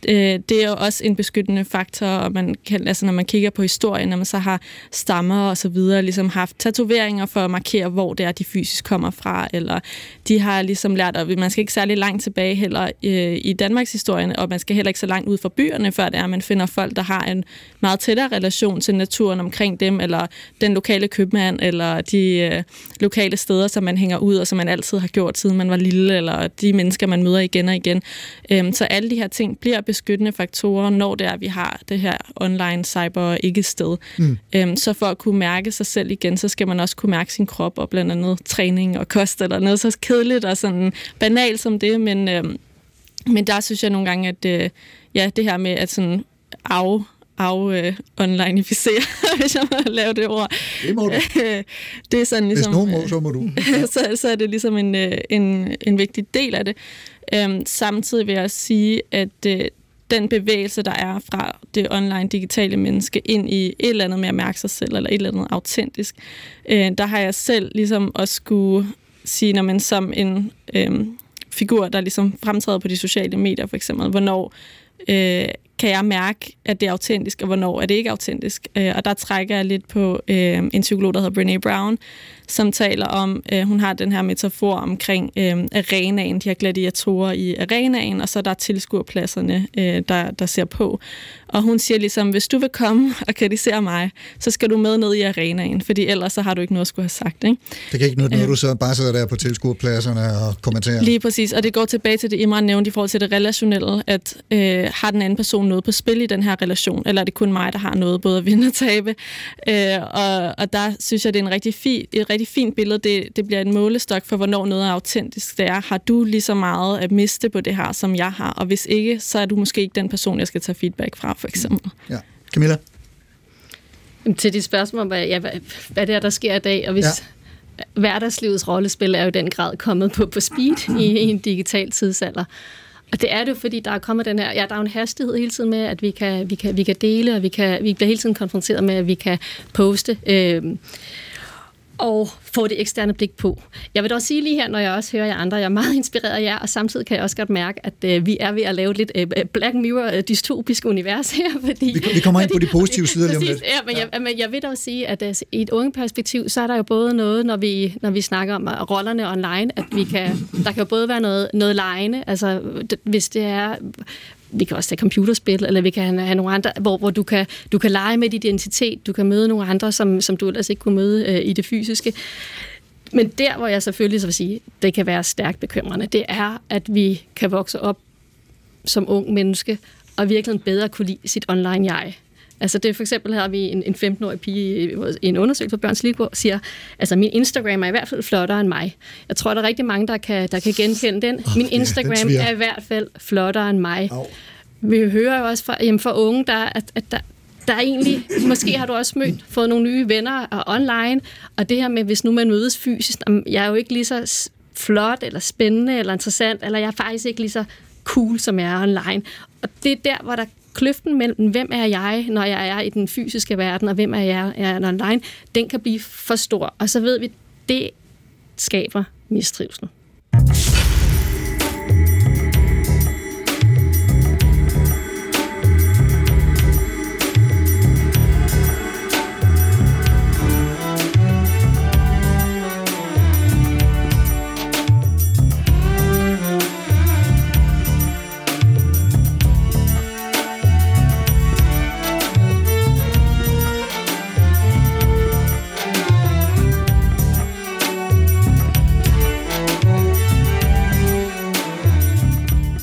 Øh, det er jo også en beskyttende faktor, og man kan, altså når man kigger på historien, når man så har stammer og så videre, ligesom haft tatoveringer for at markere, hvor det er, de fysisk kommer fra, eller de har ligesom lært, og man skal ikke særlig langt tilbage heller øh, i Danmarks historie, og man skal heller ikke så langt ud fra byerne, før det er, at man finder folk, der har en meget tættere relation til naturen omkring dem, eller den lokale købmand, eller de øh, lokale steder, som man hænger ud, og som man altid har gjort, siden man var lille, eller de mennesker, man møder igen og igen. Øhm, så alle de her ting bliver beskyttende faktorer, når det er, at vi har det her online cyber ikke sted. Mm. Øhm, så for at kunne mærke sig selv igen, så skal man også kunne mærke sin krop, og blandt andet træning og kost, eller noget så kedeligt og sådan banalt som det, men, øhm, men der synes jeg nogle gange, at øh, ja, det her med at sådan af af-onlineificere, øh, hvis jeg må lave det ord. Det må du. det er sådan ligesom, hvis nogen må, så må du. så, så er det ligesom en, øh, en, en vigtig del af det. Øhm, samtidig vil jeg sige, at øh, den bevægelse, der er fra det online digitale menneske ind i et eller andet med at mærke sig selv, eller et eller andet autentisk, øh, der har jeg selv ligesom også skulle sige, når man som en øh, figur, der ligesom fremtræder på de sociale medier for eksempel, hvornår øh, kan jeg mærke, at det er autentisk, og hvornår er det ikke autentisk. Øh, og der trækker jeg lidt på øh, en psykolog, der hedder Brené Brown, som taler om, øh, hun har den her metafor omkring øh, arenaen, de her gladiatorer i arenaen, og så der er tilskuerpladserne, øh, der, der ser på. Og hun siger ligesom, hvis du vil komme og kritisere mig, så skal du med ned i arenaen, fordi ellers så har du ikke noget at skulle have sagt. Ikke? Det kan ikke noget, når øh, du så bare sidder der på tilskuerpladserne og kommenterer. Lige præcis, og det går tilbage til det, Imran nævnte i forhold til det relationelle, at øh, har den anden person noget på spil i den her relation, eller er det kun mig, der har noget både at vinde og tabe? Øh, og, og der synes jeg, det er en rigtig fi, et rigtig fint billede. Det, det bliver en målestok for, hvornår noget er autentisk. Det er, har du lige så meget at miste på det her, som jeg har? Og hvis ikke, så er du måske ikke den person, jeg skal tage feedback fra, for eksempel. Ja. Camilla? Til dit spørgsmål, hvad, ja, hvad, hvad det er, der sker i dag, og hvis... Ja hverdagslivets rollespil er jo i den grad kommet på, på speed i, i en digital tidsalder. Og det er det jo, fordi der er kommet den her, ja, der er en hastighed hele tiden med, at vi kan, vi kan, vi kan dele, og vi, kan, vi bliver hele tiden konfronteret med, at vi kan poste. Øh, og få det eksterne blik på. Jeg vil da også sige lige her, når jeg også hører jer andre, jeg er meget inspireret af jer, og samtidig kan jeg også godt mærke, at øh, vi er ved at lave lidt øh, Black Mirror øh, dystopisk univers her. Fordi, vi, vi kommer ind på de positive sider lige om lidt. Ja, men jeg, men jeg vil dog sige, at altså, i et unge perspektiv, så er der jo både noget, når vi, når vi snakker om rollerne online, at vi kan, der kan jo både være noget, noget lejende, altså hvis det er vi kan også tage computerspil, eller vi kan have nogle andre, hvor, hvor du, kan, du kan lege med dit identitet, du kan møde nogle andre, som, som du ellers ikke kunne møde øh, i det fysiske. Men der, hvor jeg selvfølgelig så vil sige, det kan være stærkt bekymrende, det er, at vi kan vokse op som ung menneske, og virkelig bedre kunne lide sit online-jeg. Altså det for eksempel har vi en, en 15-årig pige i en undersøgelse på Børns Liv, siger, altså min Instagram er i hvert fald flottere end mig. Jeg tror, der er rigtig mange, der kan, der kan genkende den. Min Instagram ja, er i hvert fald flottere end mig. Oh. Vi hører jo også fra, jamen for unge, der, at, at der, der er egentlig, måske har du også mødt, fået nogle nye venner og online, og det her med, hvis nu man mødes fysisk, jeg er jo ikke lige så flot, eller spændende, eller interessant, eller jeg er faktisk ikke lige så cool, som jeg er online. Og det er der, hvor der kløften mellem, hvem er jeg, når jeg er i den fysiske verden, og hvem er jeg, jeg er online, den kan blive for stor. Og så ved vi, det skaber mistrivsel.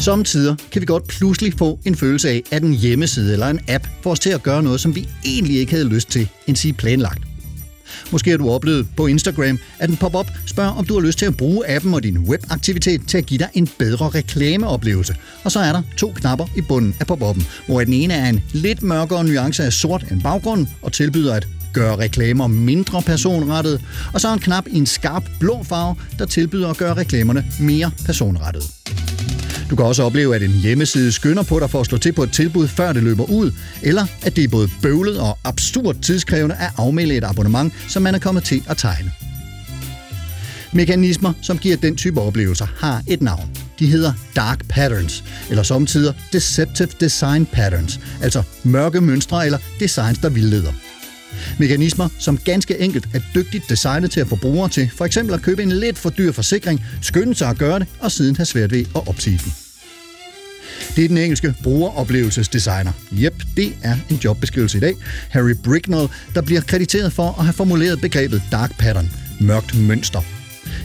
Samtidig kan vi godt pludselig få en følelse af, at en hjemmeside eller en app får os til at gøre noget, som vi egentlig ikke havde lyst til, end sige planlagt. Måske har du oplevet på Instagram, at en pop-up spørger, om du har lyst til at bruge appen og din webaktivitet til at give dig en bedre reklameoplevelse. Og så er der to knapper i bunden af pop-uppen, hvor den ene er en lidt mørkere nuance af sort end baggrunden og tilbyder at gøre reklamer mindre personrettede, og så en knap i en skarp blå farve, der tilbyder at gøre reklamerne mere personrettede. Du kan også opleve, at en hjemmeside skynder på dig for at slå til på et tilbud, før det løber ud, eller at det er både bøvlet og absurd tidskrævende at afmelde et abonnement, som man er kommet til at tegne. Mekanismer, som giver den type oplevelser, har et navn. De hedder dark patterns, eller samtidig deceptive design patterns, altså mørke mønstre eller designs, der vildleder. Mekanismer, som ganske enkelt er dygtigt designet til at få brugere til for eksempel at købe en lidt for dyr forsikring, skynde sig at gøre det og siden have svært ved at opsige den. Det er den engelske brugeroplevelsesdesigner. Jep, det er en jobbeskrivelse i dag. Harry Bricknell, der bliver krediteret for at have formuleret begrebet dark pattern, mørkt mønster.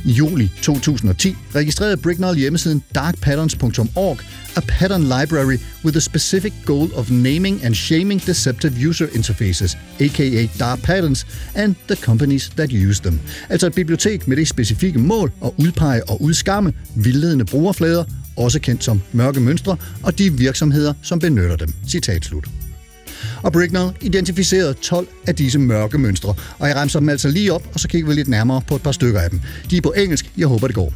I juli 2010 registrerede Bricknell hjemmesiden darkpatterns.org, a pattern library with a specific goal of naming and shaming deceptive user interfaces, aka dark patterns, and the companies that use them. Altså et bibliotek med det specifikke mål at udpege og udskamme vildledende brugerflader, også kendt som mørke mønstre, og de virksomheder, som benytter dem. Citat slut. Og Bricknell identificerede 12 af disse mørke mønstre, og jeg remser dem altså lige op, og så kigger vi lidt nærmere på et par stykker af dem. De er på engelsk, jeg håber det går.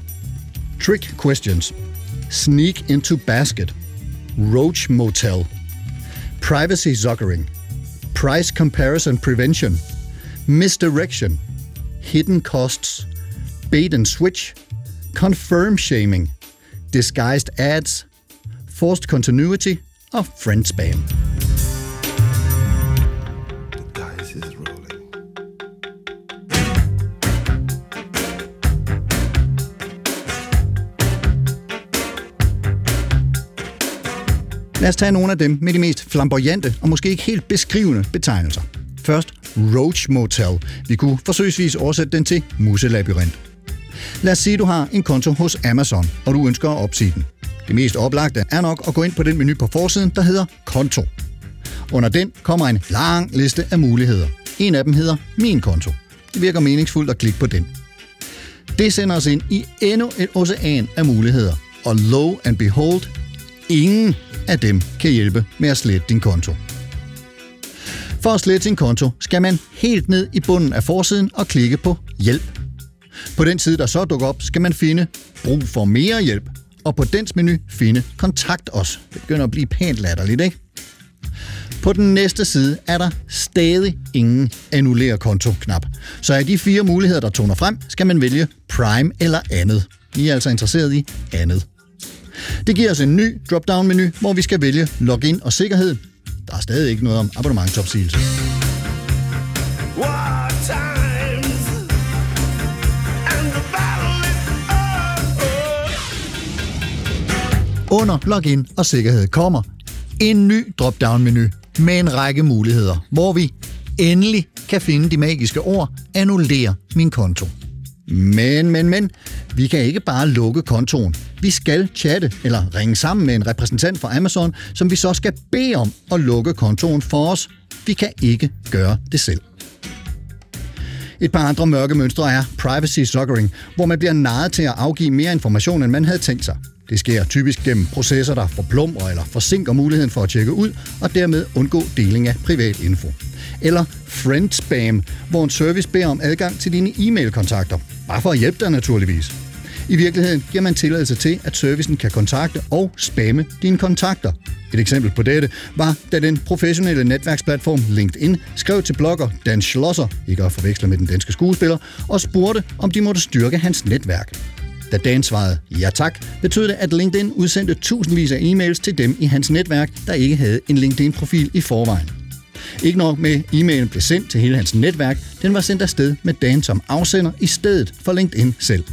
Trick questions. Sneak into basket. Roach motel. Privacy zuckering. Price comparison prevention. Misdirection. Hidden costs. Bait and switch. Confirm shaming. Disguised ads. Forced continuity og friend Lad os tage nogle af dem med de mest flamboyante og måske ikke helt beskrivende betegnelser. Først Roach Motel. Vi kunne forsøgsvis oversætte den til muselabyrint. Lad os sige, at du har en konto hos Amazon, og du ønsker at opsige den. Det mest oplagte er nok at gå ind på den menu på forsiden, der hedder Konto. Under den kommer en lang liste af muligheder. En af dem hedder Min konto. Det virker meningsfuldt at klikke på den. Det sender os ind i endnu et ocean af muligheder. Og lo and behold, ingen af dem kan hjælpe med at slette din konto. For at slette sin konto skal man helt ned i bunden af forsiden og klikke på Hjælp. På den side, der så dukker op, skal man finde Brug for mere hjælp, og på dens menu finde Kontakt os. Det begynder at blive pænt latterligt, ikke? På den næste side er der stadig ingen annullere konto-knap. Så af de fire muligheder, der toner frem, skal man vælge Prime eller andet. I er altså interesseret i andet. Det giver os en ny drop-down-menu, hvor vi skal vælge login og sikkerhed. Der er stadig ikke noget om abonnementsopsigelse. Under login og sikkerhed kommer en ny drop-down-menu med en række muligheder, hvor vi endelig kan finde de magiske ord annullere min konto. Men, men, men, vi kan ikke bare lukke kontoen. Vi skal chatte eller ringe sammen med en repræsentant fra Amazon, som vi så skal bede om at lukke kontoen for os. Vi kan ikke gøre det selv. Et par andre mørke mønstre er privacy suckering, hvor man bliver narret til at afgive mere information, end man havde tænkt sig. Det sker typisk gennem processer, der forplumrer eller forsinker muligheden for at tjekke ud, og dermed undgå deling af privat info. Eller friend spam, hvor en service beder om adgang til dine e-mailkontakter. Bare for at hjælpe dig naturligvis. I virkeligheden giver man tilladelse til, at servicen kan kontakte og spamme dine kontakter. Et eksempel på dette var, da den professionelle netværksplatform LinkedIn skrev til blogger Dan Schlosser, ikke at forveksle med den danske skuespiller, og spurgte, om de måtte styrke hans netværk. Da Dan svarede ja tak, betød det, at LinkedIn udsendte tusindvis af e-mails til dem i hans netværk, der ikke havde en LinkedIn-profil i forvejen. Ikke nok med, e-mailen blev sendt til hele hans netværk, den var sendt afsted med Dan som afsender i stedet for LinkedIn selv.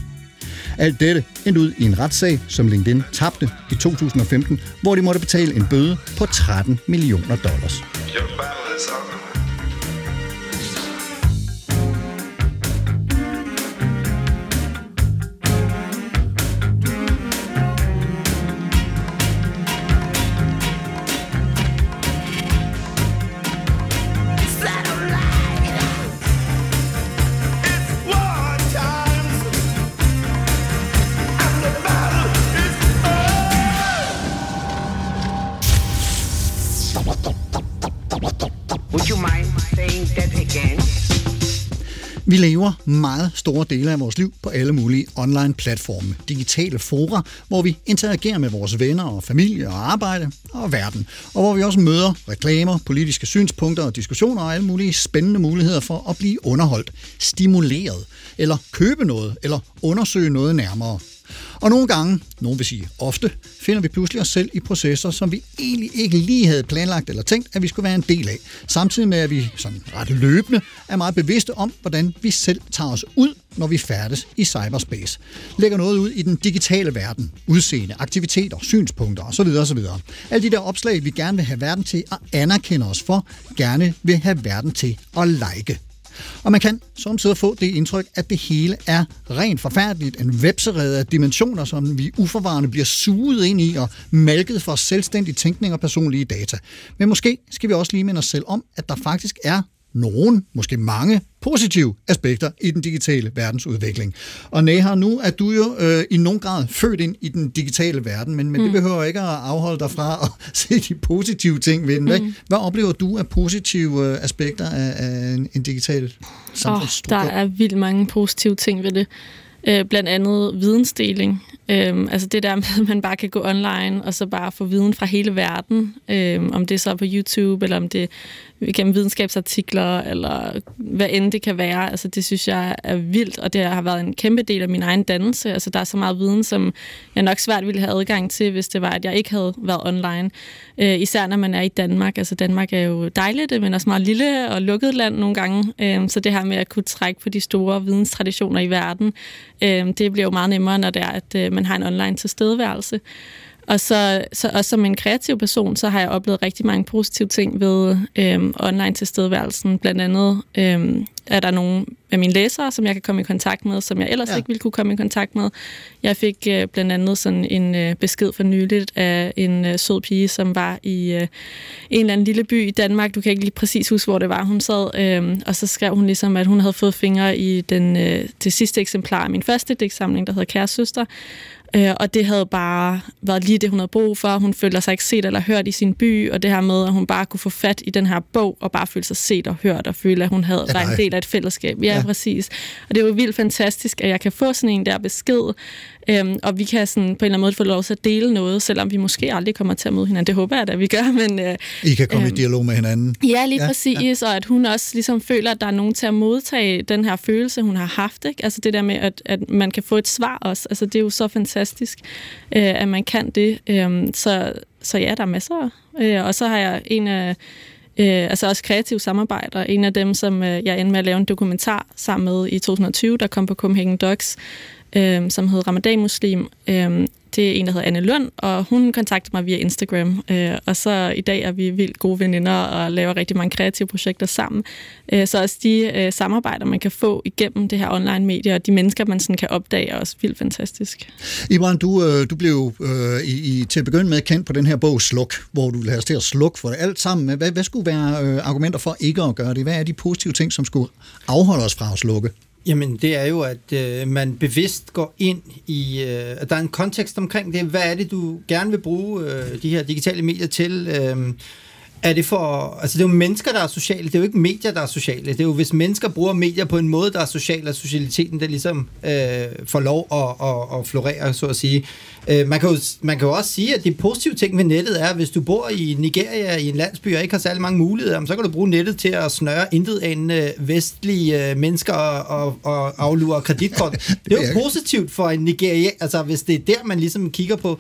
Alt dette endte ud i en retssag, som LinkedIn tabte i 2015, hvor de måtte betale en bøde på 13 millioner dollars. Would Vi lever meget store dele af vores liv på alle mulige online platforme, digitale fora, hvor vi interagerer med vores venner og familie og arbejde og verden, og hvor vi også møder reklamer, politiske synspunkter og diskussioner og alle mulige spændende muligheder for at blive underholdt, stimuleret, eller købe noget, eller undersøge noget nærmere. Og nogle gange, nogen vil sige ofte, finder vi pludselig os selv i processer, som vi egentlig ikke lige havde planlagt eller tænkt, at vi skulle være en del af. Samtidig med, at vi sådan ret løbende er meget bevidste om, hvordan vi selv tager os ud, når vi færdes i cyberspace. Lægger noget ud i den digitale verden. Udseende, aktiviteter, synspunkter osv. osv. Alle de der opslag, vi gerne vil have verden til at anerkende os for, gerne vil have verden til at like. Og man kan samtidig få det indtryk, at det hele er rent forfærdeligt. En vepserede af dimensioner, som vi uforvarende bliver suget ind i og malket for selvstændig tænkning og personlige data. Men måske skal vi også lige minde os selv om, at der faktisk er nogen, måske mange, positive aspekter i den digitale verdensudvikling. Og Neha, nu er du jo øh, i nogen grad født ind i den digitale verden, men, men mm. det behøver ikke at afholde dig fra at se de positive ting ved den. Hvad, mm. hvad oplever du af positive øh, aspekter af, af en, en digital samfundsstruktur? Oh, der er vildt mange positive ting ved det. Øh, blandt andet vidensdeling. Øhm, altså det der med, at man bare kan gå online og så bare få viden fra hele verden. Øhm, om det så er på YouTube, eller om det gennem videnskabsartikler, eller hvad end det kan være. Altså det synes jeg er vildt, og det har været en kæmpe del af min egen dannelse. Altså der er så meget viden, som jeg nok svært ville have adgang til, hvis det var, at jeg ikke havde været online. Øh, især når man er i Danmark. Altså Danmark er jo dejligt, men også meget lille og lukket land nogle gange. Øh, så det her med at kunne trække på de store videnstraditioner i verden, øh, det bliver jo meget nemmere, når det er, at øh, man har en online tilstedeværelse. Og så, så også som en kreativ person, så har jeg oplevet rigtig mange positive ting ved øhm, online tilstedeværelsen. Blandt andet øhm, er der nogle af mine læsere, som jeg kan komme i kontakt med, som jeg ellers ja. ikke ville kunne komme i kontakt med. Jeg fik øh, blandt andet sådan en øh, besked for nyligt af en øh, sød pige, som var i øh, en eller anden lille by i Danmark. Du kan ikke lige præcis huske, hvor det var, hun sad. Øh, og så skrev hun ligesom, at hun havde fået fingre i den, øh, det sidste eksemplar af min første digtsamling, der hedder Kære Søster. Øh, og det havde bare været lige det, hun havde brug for. Hun følte sig ikke set eller hørt i sin by, og det her med, at hun bare kunne få fat i den her bog, og bare føle sig set og hørt, og føle, at hun havde ja, været en del af et fællesskab. Ja, ja, præcis. Og det er jo vildt fantastisk, at jeg kan få sådan en der besked, Øhm, og vi kan sådan på en eller anden måde få lov til at dele noget, selvom vi måske aldrig kommer til at møde hinanden. Det håber jeg da, vi gør. Men, øh, I kan komme øhm, i dialog med hinanden. Ja, lige ja, præcis. Ja. Og at hun også ligesom føler, at der er nogen til at modtage den her følelse, hun har haft. Ikke? Altså det der med, at, at man kan få et svar også. Altså det er jo så fantastisk, øh, at man kan det. Øhm, så, så ja, der er masser. Øh, og så har jeg en af øh, altså også kreative samarbejder. En af dem, som øh, jeg endte med at lave en dokumentar sammen med i 2020, der kom på Copenhagen Docs, øh, som hed Ramadan Muslim. Øh, det er en, der hedder Anne Lund, og hun kontaktede mig via Instagram. Øh, og så i dag er vi vildt gode veninder og laver rigtig mange kreative projekter sammen. Øh, så også de øh, samarbejder, man kan få igennem det her online-medie, og de mennesker, man sådan kan opdage, er også vildt fantastisk. Ibrahim, du, øh, du blev øh, i, til at begynde med kendt på den her bog Sluk, hvor du lader os til at slukke for det alt sammen. Hvad, hvad skulle være øh, argumenter for ikke at gøre det? Hvad er de positive ting, som skulle afholde os fra at slukke? Jamen, det er jo, at øh, man bevidst går ind i... Øh, at der er en kontekst omkring det. Hvad er det, du gerne vil bruge øh, de her digitale medier til? Øh, er det for... Altså, det er jo mennesker, der er sociale. Det er jo ikke medier, der er sociale. Det er jo, hvis mennesker bruger medier på en måde, der er social, og socialiteten, der ligesom øh, får lov at, at, at florere, så at sige. Øh, man, kan jo, man kan jo også sige, at det positive ting ved nettet er, at hvis du bor i Nigeria i en landsby og ikke har særlig mange muligheder, så kan du bruge nettet til at snøre intet af vestlige øh, mennesker og, og, aflure kreditkort. Det er jo positivt for en Nigeria, altså hvis det er der, man ligesom kigger på.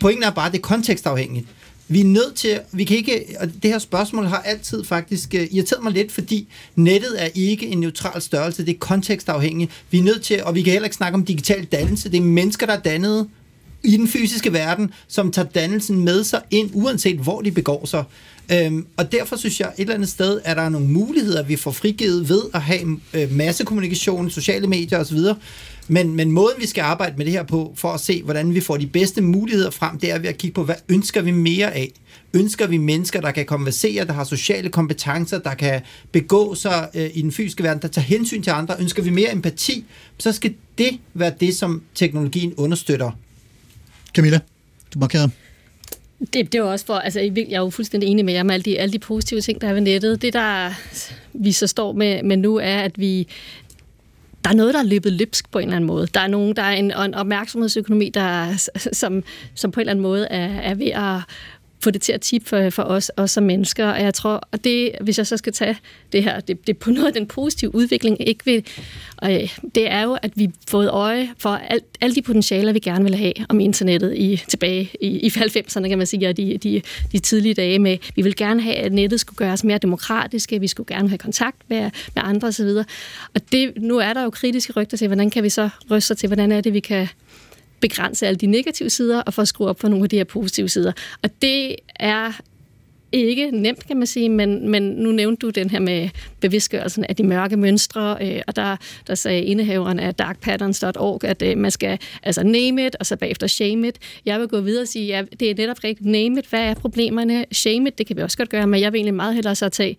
Pointen er bare, at det er kontekstafhængigt. Vi er nødt til, vi kan ikke, og det her spørgsmål har altid faktisk øh, irriteret mig lidt, fordi nettet er ikke en neutral størrelse, det er kontekstafhængigt. Vi er nødt til, og vi kan heller ikke snakke om digital dannelse, det er mennesker, der er dannet i den fysiske verden, som tager dannelsen med sig ind, uanset hvor de begår sig. Øhm, og derfor synes jeg, et eller andet sted, at der er nogle muligheder, vi får frigivet ved at have øh, massekommunikation, sociale medier osv., men, men måden, vi skal arbejde med det her på, for at se, hvordan vi får de bedste muligheder frem, det er ved at kigge på, hvad ønsker vi mere af? Ønsker vi mennesker, der kan konversere, der har sociale kompetencer, der kan begå sig øh, i den fysiske verden, der tager hensyn til andre? Ønsker vi mere empati? Så skal det være det, som teknologien understøtter. Camilla, du markerer. Det, det var også for, altså jeg er jo fuldstændig enig med jer med alle de, alle de positive ting, der er ved nettet. Det, der vi så står med, med nu, er, at vi der er noget, der er løbet løbsk på en eller anden måde. Der er nogen, der er en, en opmærksomhedsøkonomi, der, som, som på en eller anden måde er, er ved at få det til at tippe for, for os, os som mennesker. Og jeg tror, at det, hvis jeg så skal tage det her, det, det på noget af den positive udvikling, ikke vil, øh, det er jo, at vi har fået øje for alt, alle de potentialer, vi gerne vil have om internettet i, tilbage i, i 90'erne, kan man sige, og de, de, de tidlige dage med, vi vil gerne have, at nettet skulle gøres mere demokratiske, vi skulle gerne have kontakt med, med andre osv. Og det, nu er der jo kritiske rygter til, hvordan kan vi så ryste til, hvordan er det, vi kan begrænse alle de negative sider og få skrue op for nogle af de her positive sider. Og det er ikke nemt, kan man sige, men, men nu nævnte du den her med bevidstgørelsen af de mørke mønstre, øh, og der, der sagde indehaveren af darkpatterns.org, at øh, man skal altså name it, og så bagefter shame it. Jeg vil gå videre og sige, ja, det er netop rigtigt name it, hvad er problemerne? Shame it, det kan vi også godt gøre, men jeg vil egentlig meget hellere så tage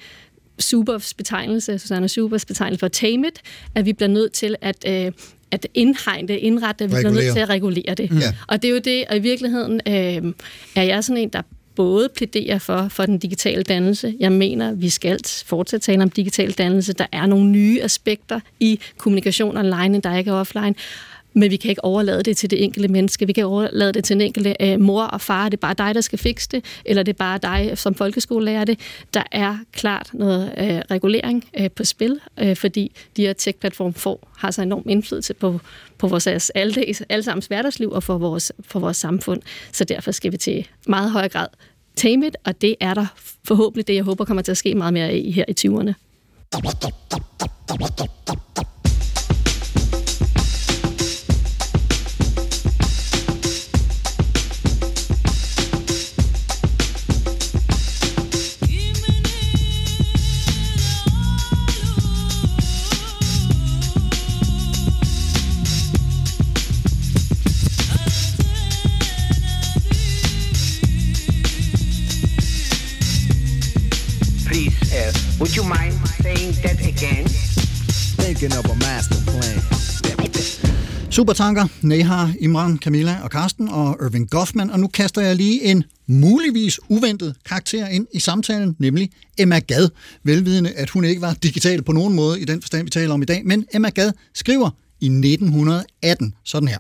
Supers betegnelse, Susanne Supers betegnelse for tame it, at vi bliver nødt til at øh, at indhegne det, indrette det, vi bliver nødt til at regulere det. Ja. Og det er jo det, og i virkeligheden øh, er jeg sådan en, der både plæderer for, for den digitale dannelse. Jeg mener, vi skal fortsat tale om digital dannelse. Der er nogle nye aspekter i kommunikation online, der ikke er offline men vi kan ikke overlade det til det enkelte menneske. Vi kan overlade det til den enkelte øh, mor og far. Det er bare dig, der skal fikse det, eller det er bare dig som folkeskolelærer det. Der er klart noget øh, regulering øh, på spil, øh, fordi de her tech-platform får, har så enorm indflydelse på, på vores alle, alle hverdagsliv og for vores, for vores samfund. Så derfor skal vi til meget høj grad tame it, og det er der forhåbentlig det, jeg håber kommer til at ske meget mere i her i 20'erne. Would you mind saying that again? Thinking of a master plan. Supertanker, Nehar, Imran, Camilla og Karsten og Irving Goffman, og nu kaster jeg lige en muligvis uventet karakter ind i samtalen, nemlig Emma Gad. Velvidende, at hun ikke var digital på nogen måde i den forstand, vi taler om i dag, men Emma Gad skriver i 1918 sådan her.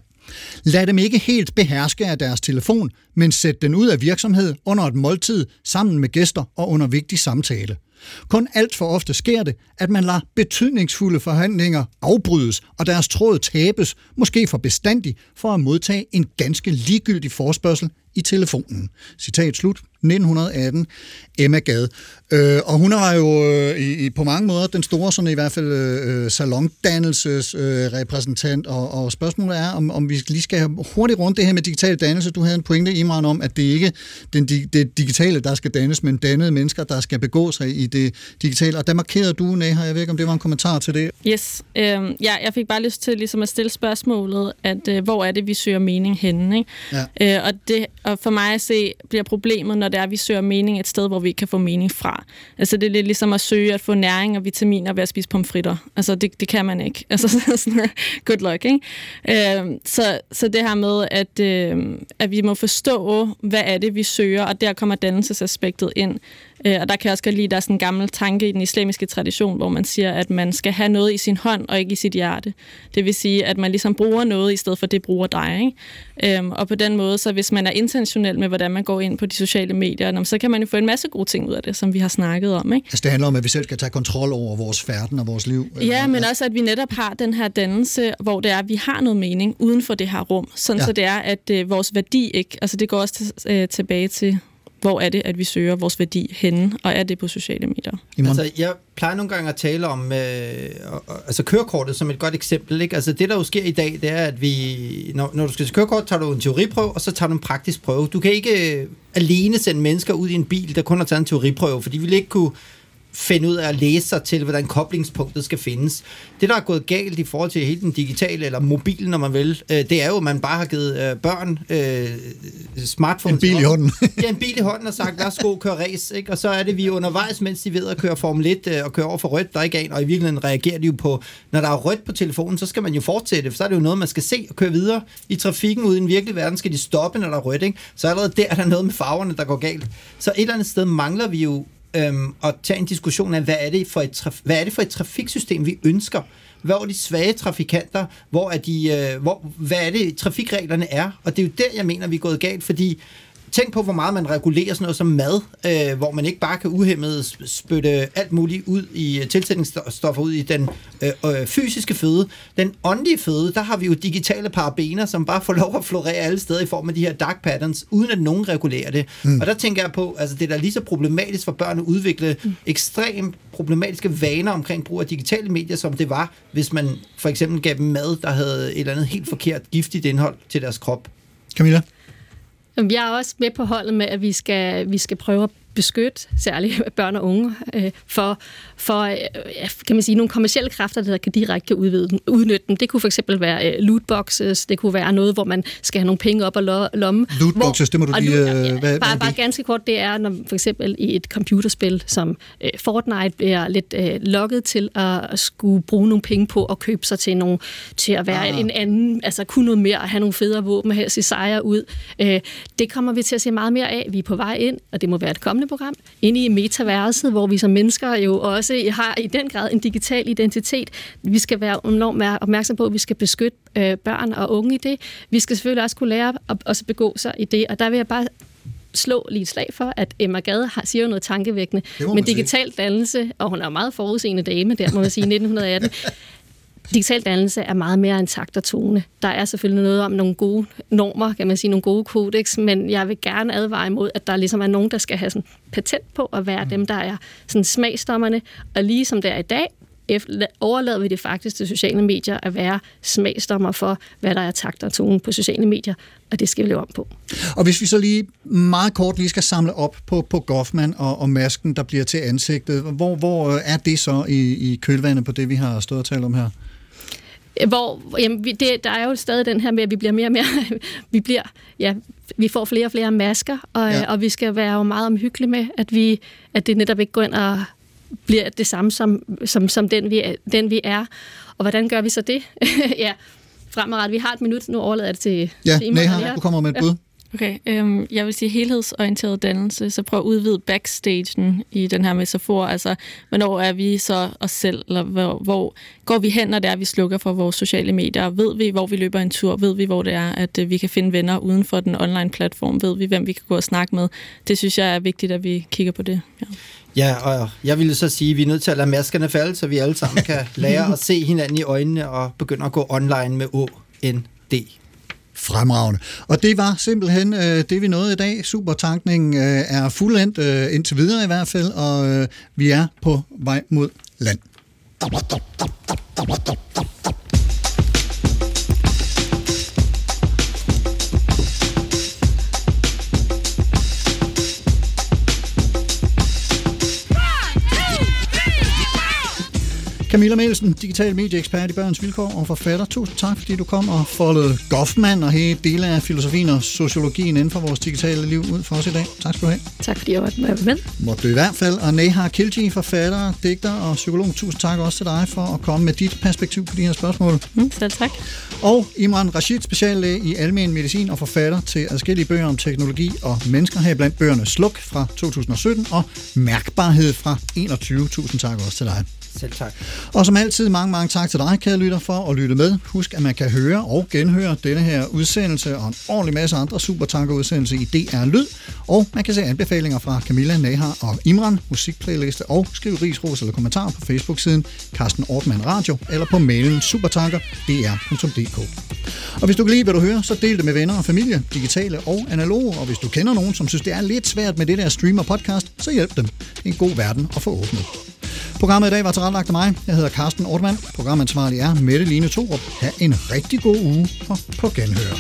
Lad dem ikke helt beherske af deres telefon, men sæt den ud af virksomhed under et måltid sammen med gæster og under vigtig samtale. Kun alt for ofte sker det, at man lader betydningsfulde forhandlinger afbrydes og deres tråd tabes, måske for bestandig, for at modtage en ganske ligegyldig forspørgsel i telefonen. Citat slut. 1918, Emma Gad. Øh, og hun var jo øh, i, på mange måder den store, sådan i hvert fald øh, øh, repræsentant, og, og spørgsmålet er, om, om vi lige skal have hurtigt rundt det her med digital dannelse. Du havde en pointe, Imran, om, at det ikke den, det digitale, der skal dannes, men dannede mennesker, der skal begå sig i det digitale. Og der markerede du, Neha, jeg ved ikke, om det var en kommentar til det? Yes. Øh, ja, jeg fik bare lyst til ligesom at stille spørgsmålet, at øh, hvor er det, vi søger mening henne? Ikke? Ja. Øh, og, det, og for mig at se, bliver problemet, når det er, at vi søger mening et sted, hvor vi kan få mening fra. Altså det er lidt ligesom at søge at få næring og vitaminer ved at spise pomfritter. Altså det, det kan man ikke. Altså sådan, good luck, ikke? Øh, så, så det her med, at, øh, at vi må forstå, hvad er det, vi søger, og der kommer dannelsesaspektet ind. Øh, og der kan jeg også godt lide, at der er sådan en gammel tanke i den islamiske tradition, hvor man siger, at man skal have noget i sin hånd og ikke i sit hjerte. Det vil sige, at man ligesom bruger noget, i stedet for det bruger dig. Ikke? Øhm, og på den måde, så hvis man er intentionel med, hvordan man går ind på de sociale medier, så kan man jo få en masse gode ting ud af det, som vi har snakket om. Ikke? Altså det handler om, at vi selv skal tage kontrol over vores færden og vores liv. Ja, men også, at vi netop har den her dannelse, hvor det er, at vi har noget mening uden for det her rum. Sådan ja. så det er, at øh, vores værdi ikke, altså det går også øh, tilbage til hvor er det, at vi søger vores værdi henne, og er det på sociale medier? Altså, jeg plejer nogle gange at tale om øh, altså kørekortet som et godt eksempel. Ikke? Altså, det, der jo sker i dag, det er, at vi, når, når du skal til kørekort, tager du en teoriprøve, og så tager du en praktisk prøve. Du kan ikke øh, alene sende mennesker ud i en bil, der kun har taget en teoriprøve, for de vil ikke kunne finde ud af at læse sig til, hvordan koblingspunktet skal findes. Det, der er gået galt i forhold til hele den digitale, eller mobilen, når man vil, øh, det er jo, at man bare har givet øh, børn øh, smartphones. En bil i hånden. ja, en bil i hånden og sagt, værsgo, kør race. Ikke? Og så er det, vi undervejs, mens de ved at køre Formel 1 øh, og køre over for rødt, der ikke er en, og i virkeligheden reagerer de jo på, når der er rødt på telefonen, så skal man jo fortsætte, for så er det jo noget, man skal se og køre videre. I trafikken ude i den virkelige verden skal de stoppe, når der er rødt. Ikke? Så allerede der er der noget med farverne, der går galt. Så et eller andet sted mangler vi jo øhm, og tage en diskussion af, hvad er, det for et traf- hvad er det for et trafiksystem, vi ønsker? Hvor er de svage trafikanter? Hvor er de, øh, hvor, hvad er det, trafikreglerne er? Og det er jo der, jeg mener, vi er gået galt, fordi tænk på, hvor meget man regulerer sådan noget som mad, øh, hvor man ikke bare kan uhemmet spytte alt muligt ud i øh, tilsætningsstoffer ud i den øh, øh, fysiske føde. Den åndelige føde, der har vi jo digitale parabener, som bare får lov at florere alle steder i form af de her dark patterns, uden at nogen regulerer det. Mm. Og der tænker jeg på, altså det er da lige så problematisk for børn at udvikle mm. ekstremt problematiske vaner omkring brug af digitale medier, som det var, hvis man for eksempel gav dem mad, der havde et eller andet helt forkert giftigt indhold til deres krop. Camilla? Jeg er også med på holdet med, at vi skal, vi skal prøve at beskytte særligt børn og unge øh, for, for øh, kan man sige, nogle kommersielle kræfter, der kan direkte udvide, udnytte dem. Det kunne for eksempel være øh, lootboxes, det kunne være noget, hvor man skal have nogle penge op og lomme. Lootboxes, hvor, det må du lige... Ja, ja, hvad, bare, bare ganske kort, det er, når for eksempel i et computerspil som øh, Fortnite bliver lidt øh, lukket til at skulle bruge nogle penge på at købe sig til, nogle, til at være ah. en anden, altså kunne noget mere, at have nogle federe våben, have se sejre ud. Øh, det kommer vi til at se meget mere af. Vi er på vej ind, og det må være et kommende program, inde i metaverset, hvor vi som mennesker jo også har i den grad en digital identitet. Vi skal være enormt opmærksom på, at vi skal beskytte øh, børn og unge i det. Vi skal selvfølgelig også kunne lære at også begå sig i det, og der vil jeg bare slå lige et slag for, at Emma Gade har, siger jo noget tankevækkende. Men digital dannelse, og hun er meget forudseende dame der, må man sige, 1918, digital dannelse er meget mere en takt og tone. Der er selvfølgelig noget om nogle gode normer, kan man sige, nogle gode kodex, men jeg vil gerne advare imod, at der ligesom er nogen, der skal have sådan patent på at være mm. dem, der er sådan smagsdommerne. Og lige som det er i dag, overlader vi det faktisk til sociale medier at være smagsdommer for, hvad der er takt og tone på sociale medier, og det skal vi leve om på. Og hvis vi så lige meget kort lige skal samle op på, på Goffman og, og masken, der bliver til ansigtet, hvor, hvor er det så i, i kølvandet på det, vi har stået og talt om her? Hvor jamen, vi, det, der er jo stadig den her med, at vi bliver mere og mere, vi bliver, ja, vi får flere og flere masker, og, ja. og vi skal være jo meget omhyggelige med, at, vi, at det netop ikke går ind og bliver det samme som, som, som den, vi er, den, vi er. Og hvordan gør vi så det? ja, fremadrettet. Vi har et minut, nu overlader jeg det til Ja, Neha, du kommer med et bud. Okay, øhm, jeg vil sige helhedsorienteret dannelse, så prøv at udvide backstagen i den her metafor. Altså, hvornår er vi så os selv, eller hvor, hvor går vi hen, når det er, vi slukker for vores sociale medier? Ved vi, hvor vi løber en tur? Ved vi, hvor det er, at øh, vi kan finde venner uden for den online platform? Ved vi, hvem vi kan gå og snakke med? Det synes jeg er vigtigt, at vi kigger på det. Ja. Ja, og jeg ville så sige, at vi er nødt til at lade maskerne falde, så vi alle sammen kan lære at se hinanden i øjnene og begynde at gå online med O, N, D. Fremragende. Og det var simpelthen øh, det, vi nåede i dag. Supertankningen øh, er fuldendt, øh, indtil videre i hvert fald, og øh, vi er på vej mod land. Camilla Melsen, digital medieekspert i Børns Vilkår og forfatter. Tusind tak, fordi du kom og foldede Goffman og hele dele af filosofien og sociologien inden for vores digitale liv ud for os i dag. Tak skal du have. Tak fordi jeg var med. Måtte du i hvert fald. Og Neha Kilji, forfatter, digter og psykolog. Tusind tak også til dig for at komme med dit perspektiv på de her spørgsmål. Mm, selv tak. Og Imran Rashid, speciallæge i almen medicin og forfatter til adskillige bøger om teknologi og mennesker, her blandt bøgerne Sluk fra 2017 og Mærkbarhed fra 21. Tusind tak også til dig. Selv tak. Og som altid, mange, mange tak til dig, kære lytter, for at lytte med. Husk, at man kan høre og genhøre denne her udsendelse og en ordentlig masse andre supertanker-udsendelser i DR Lyd. Og man kan se anbefalinger fra Camilla, Nahar og Imran, musikplayliste og skrive risros eller kommentar på Facebook-siden Carsten Ortmann Radio eller på mailen supertanker.dr.dk. Og hvis du kan lide, hvad du hører, så del det med venner og familie, digitale og analoge. Og hvis du kender nogen, som synes, det er lidt svært med det der streamer podcast, så hjælp dem. Det er en god verden at få åbnet. Programmet i dag var tilrettelagt af mig. Jeg hedder Carsten Ortmann. Programansvarlig er Mette Line Torup. Ha' en rigtig god uge og på genhør.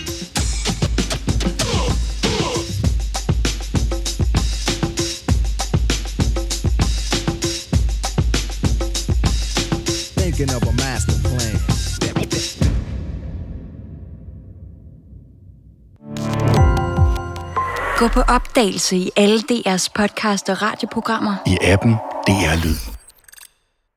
Thinking of a master plan. Gå på opdagelse i alle DR's podcast og radioprogrammer. I appen DR Lyd.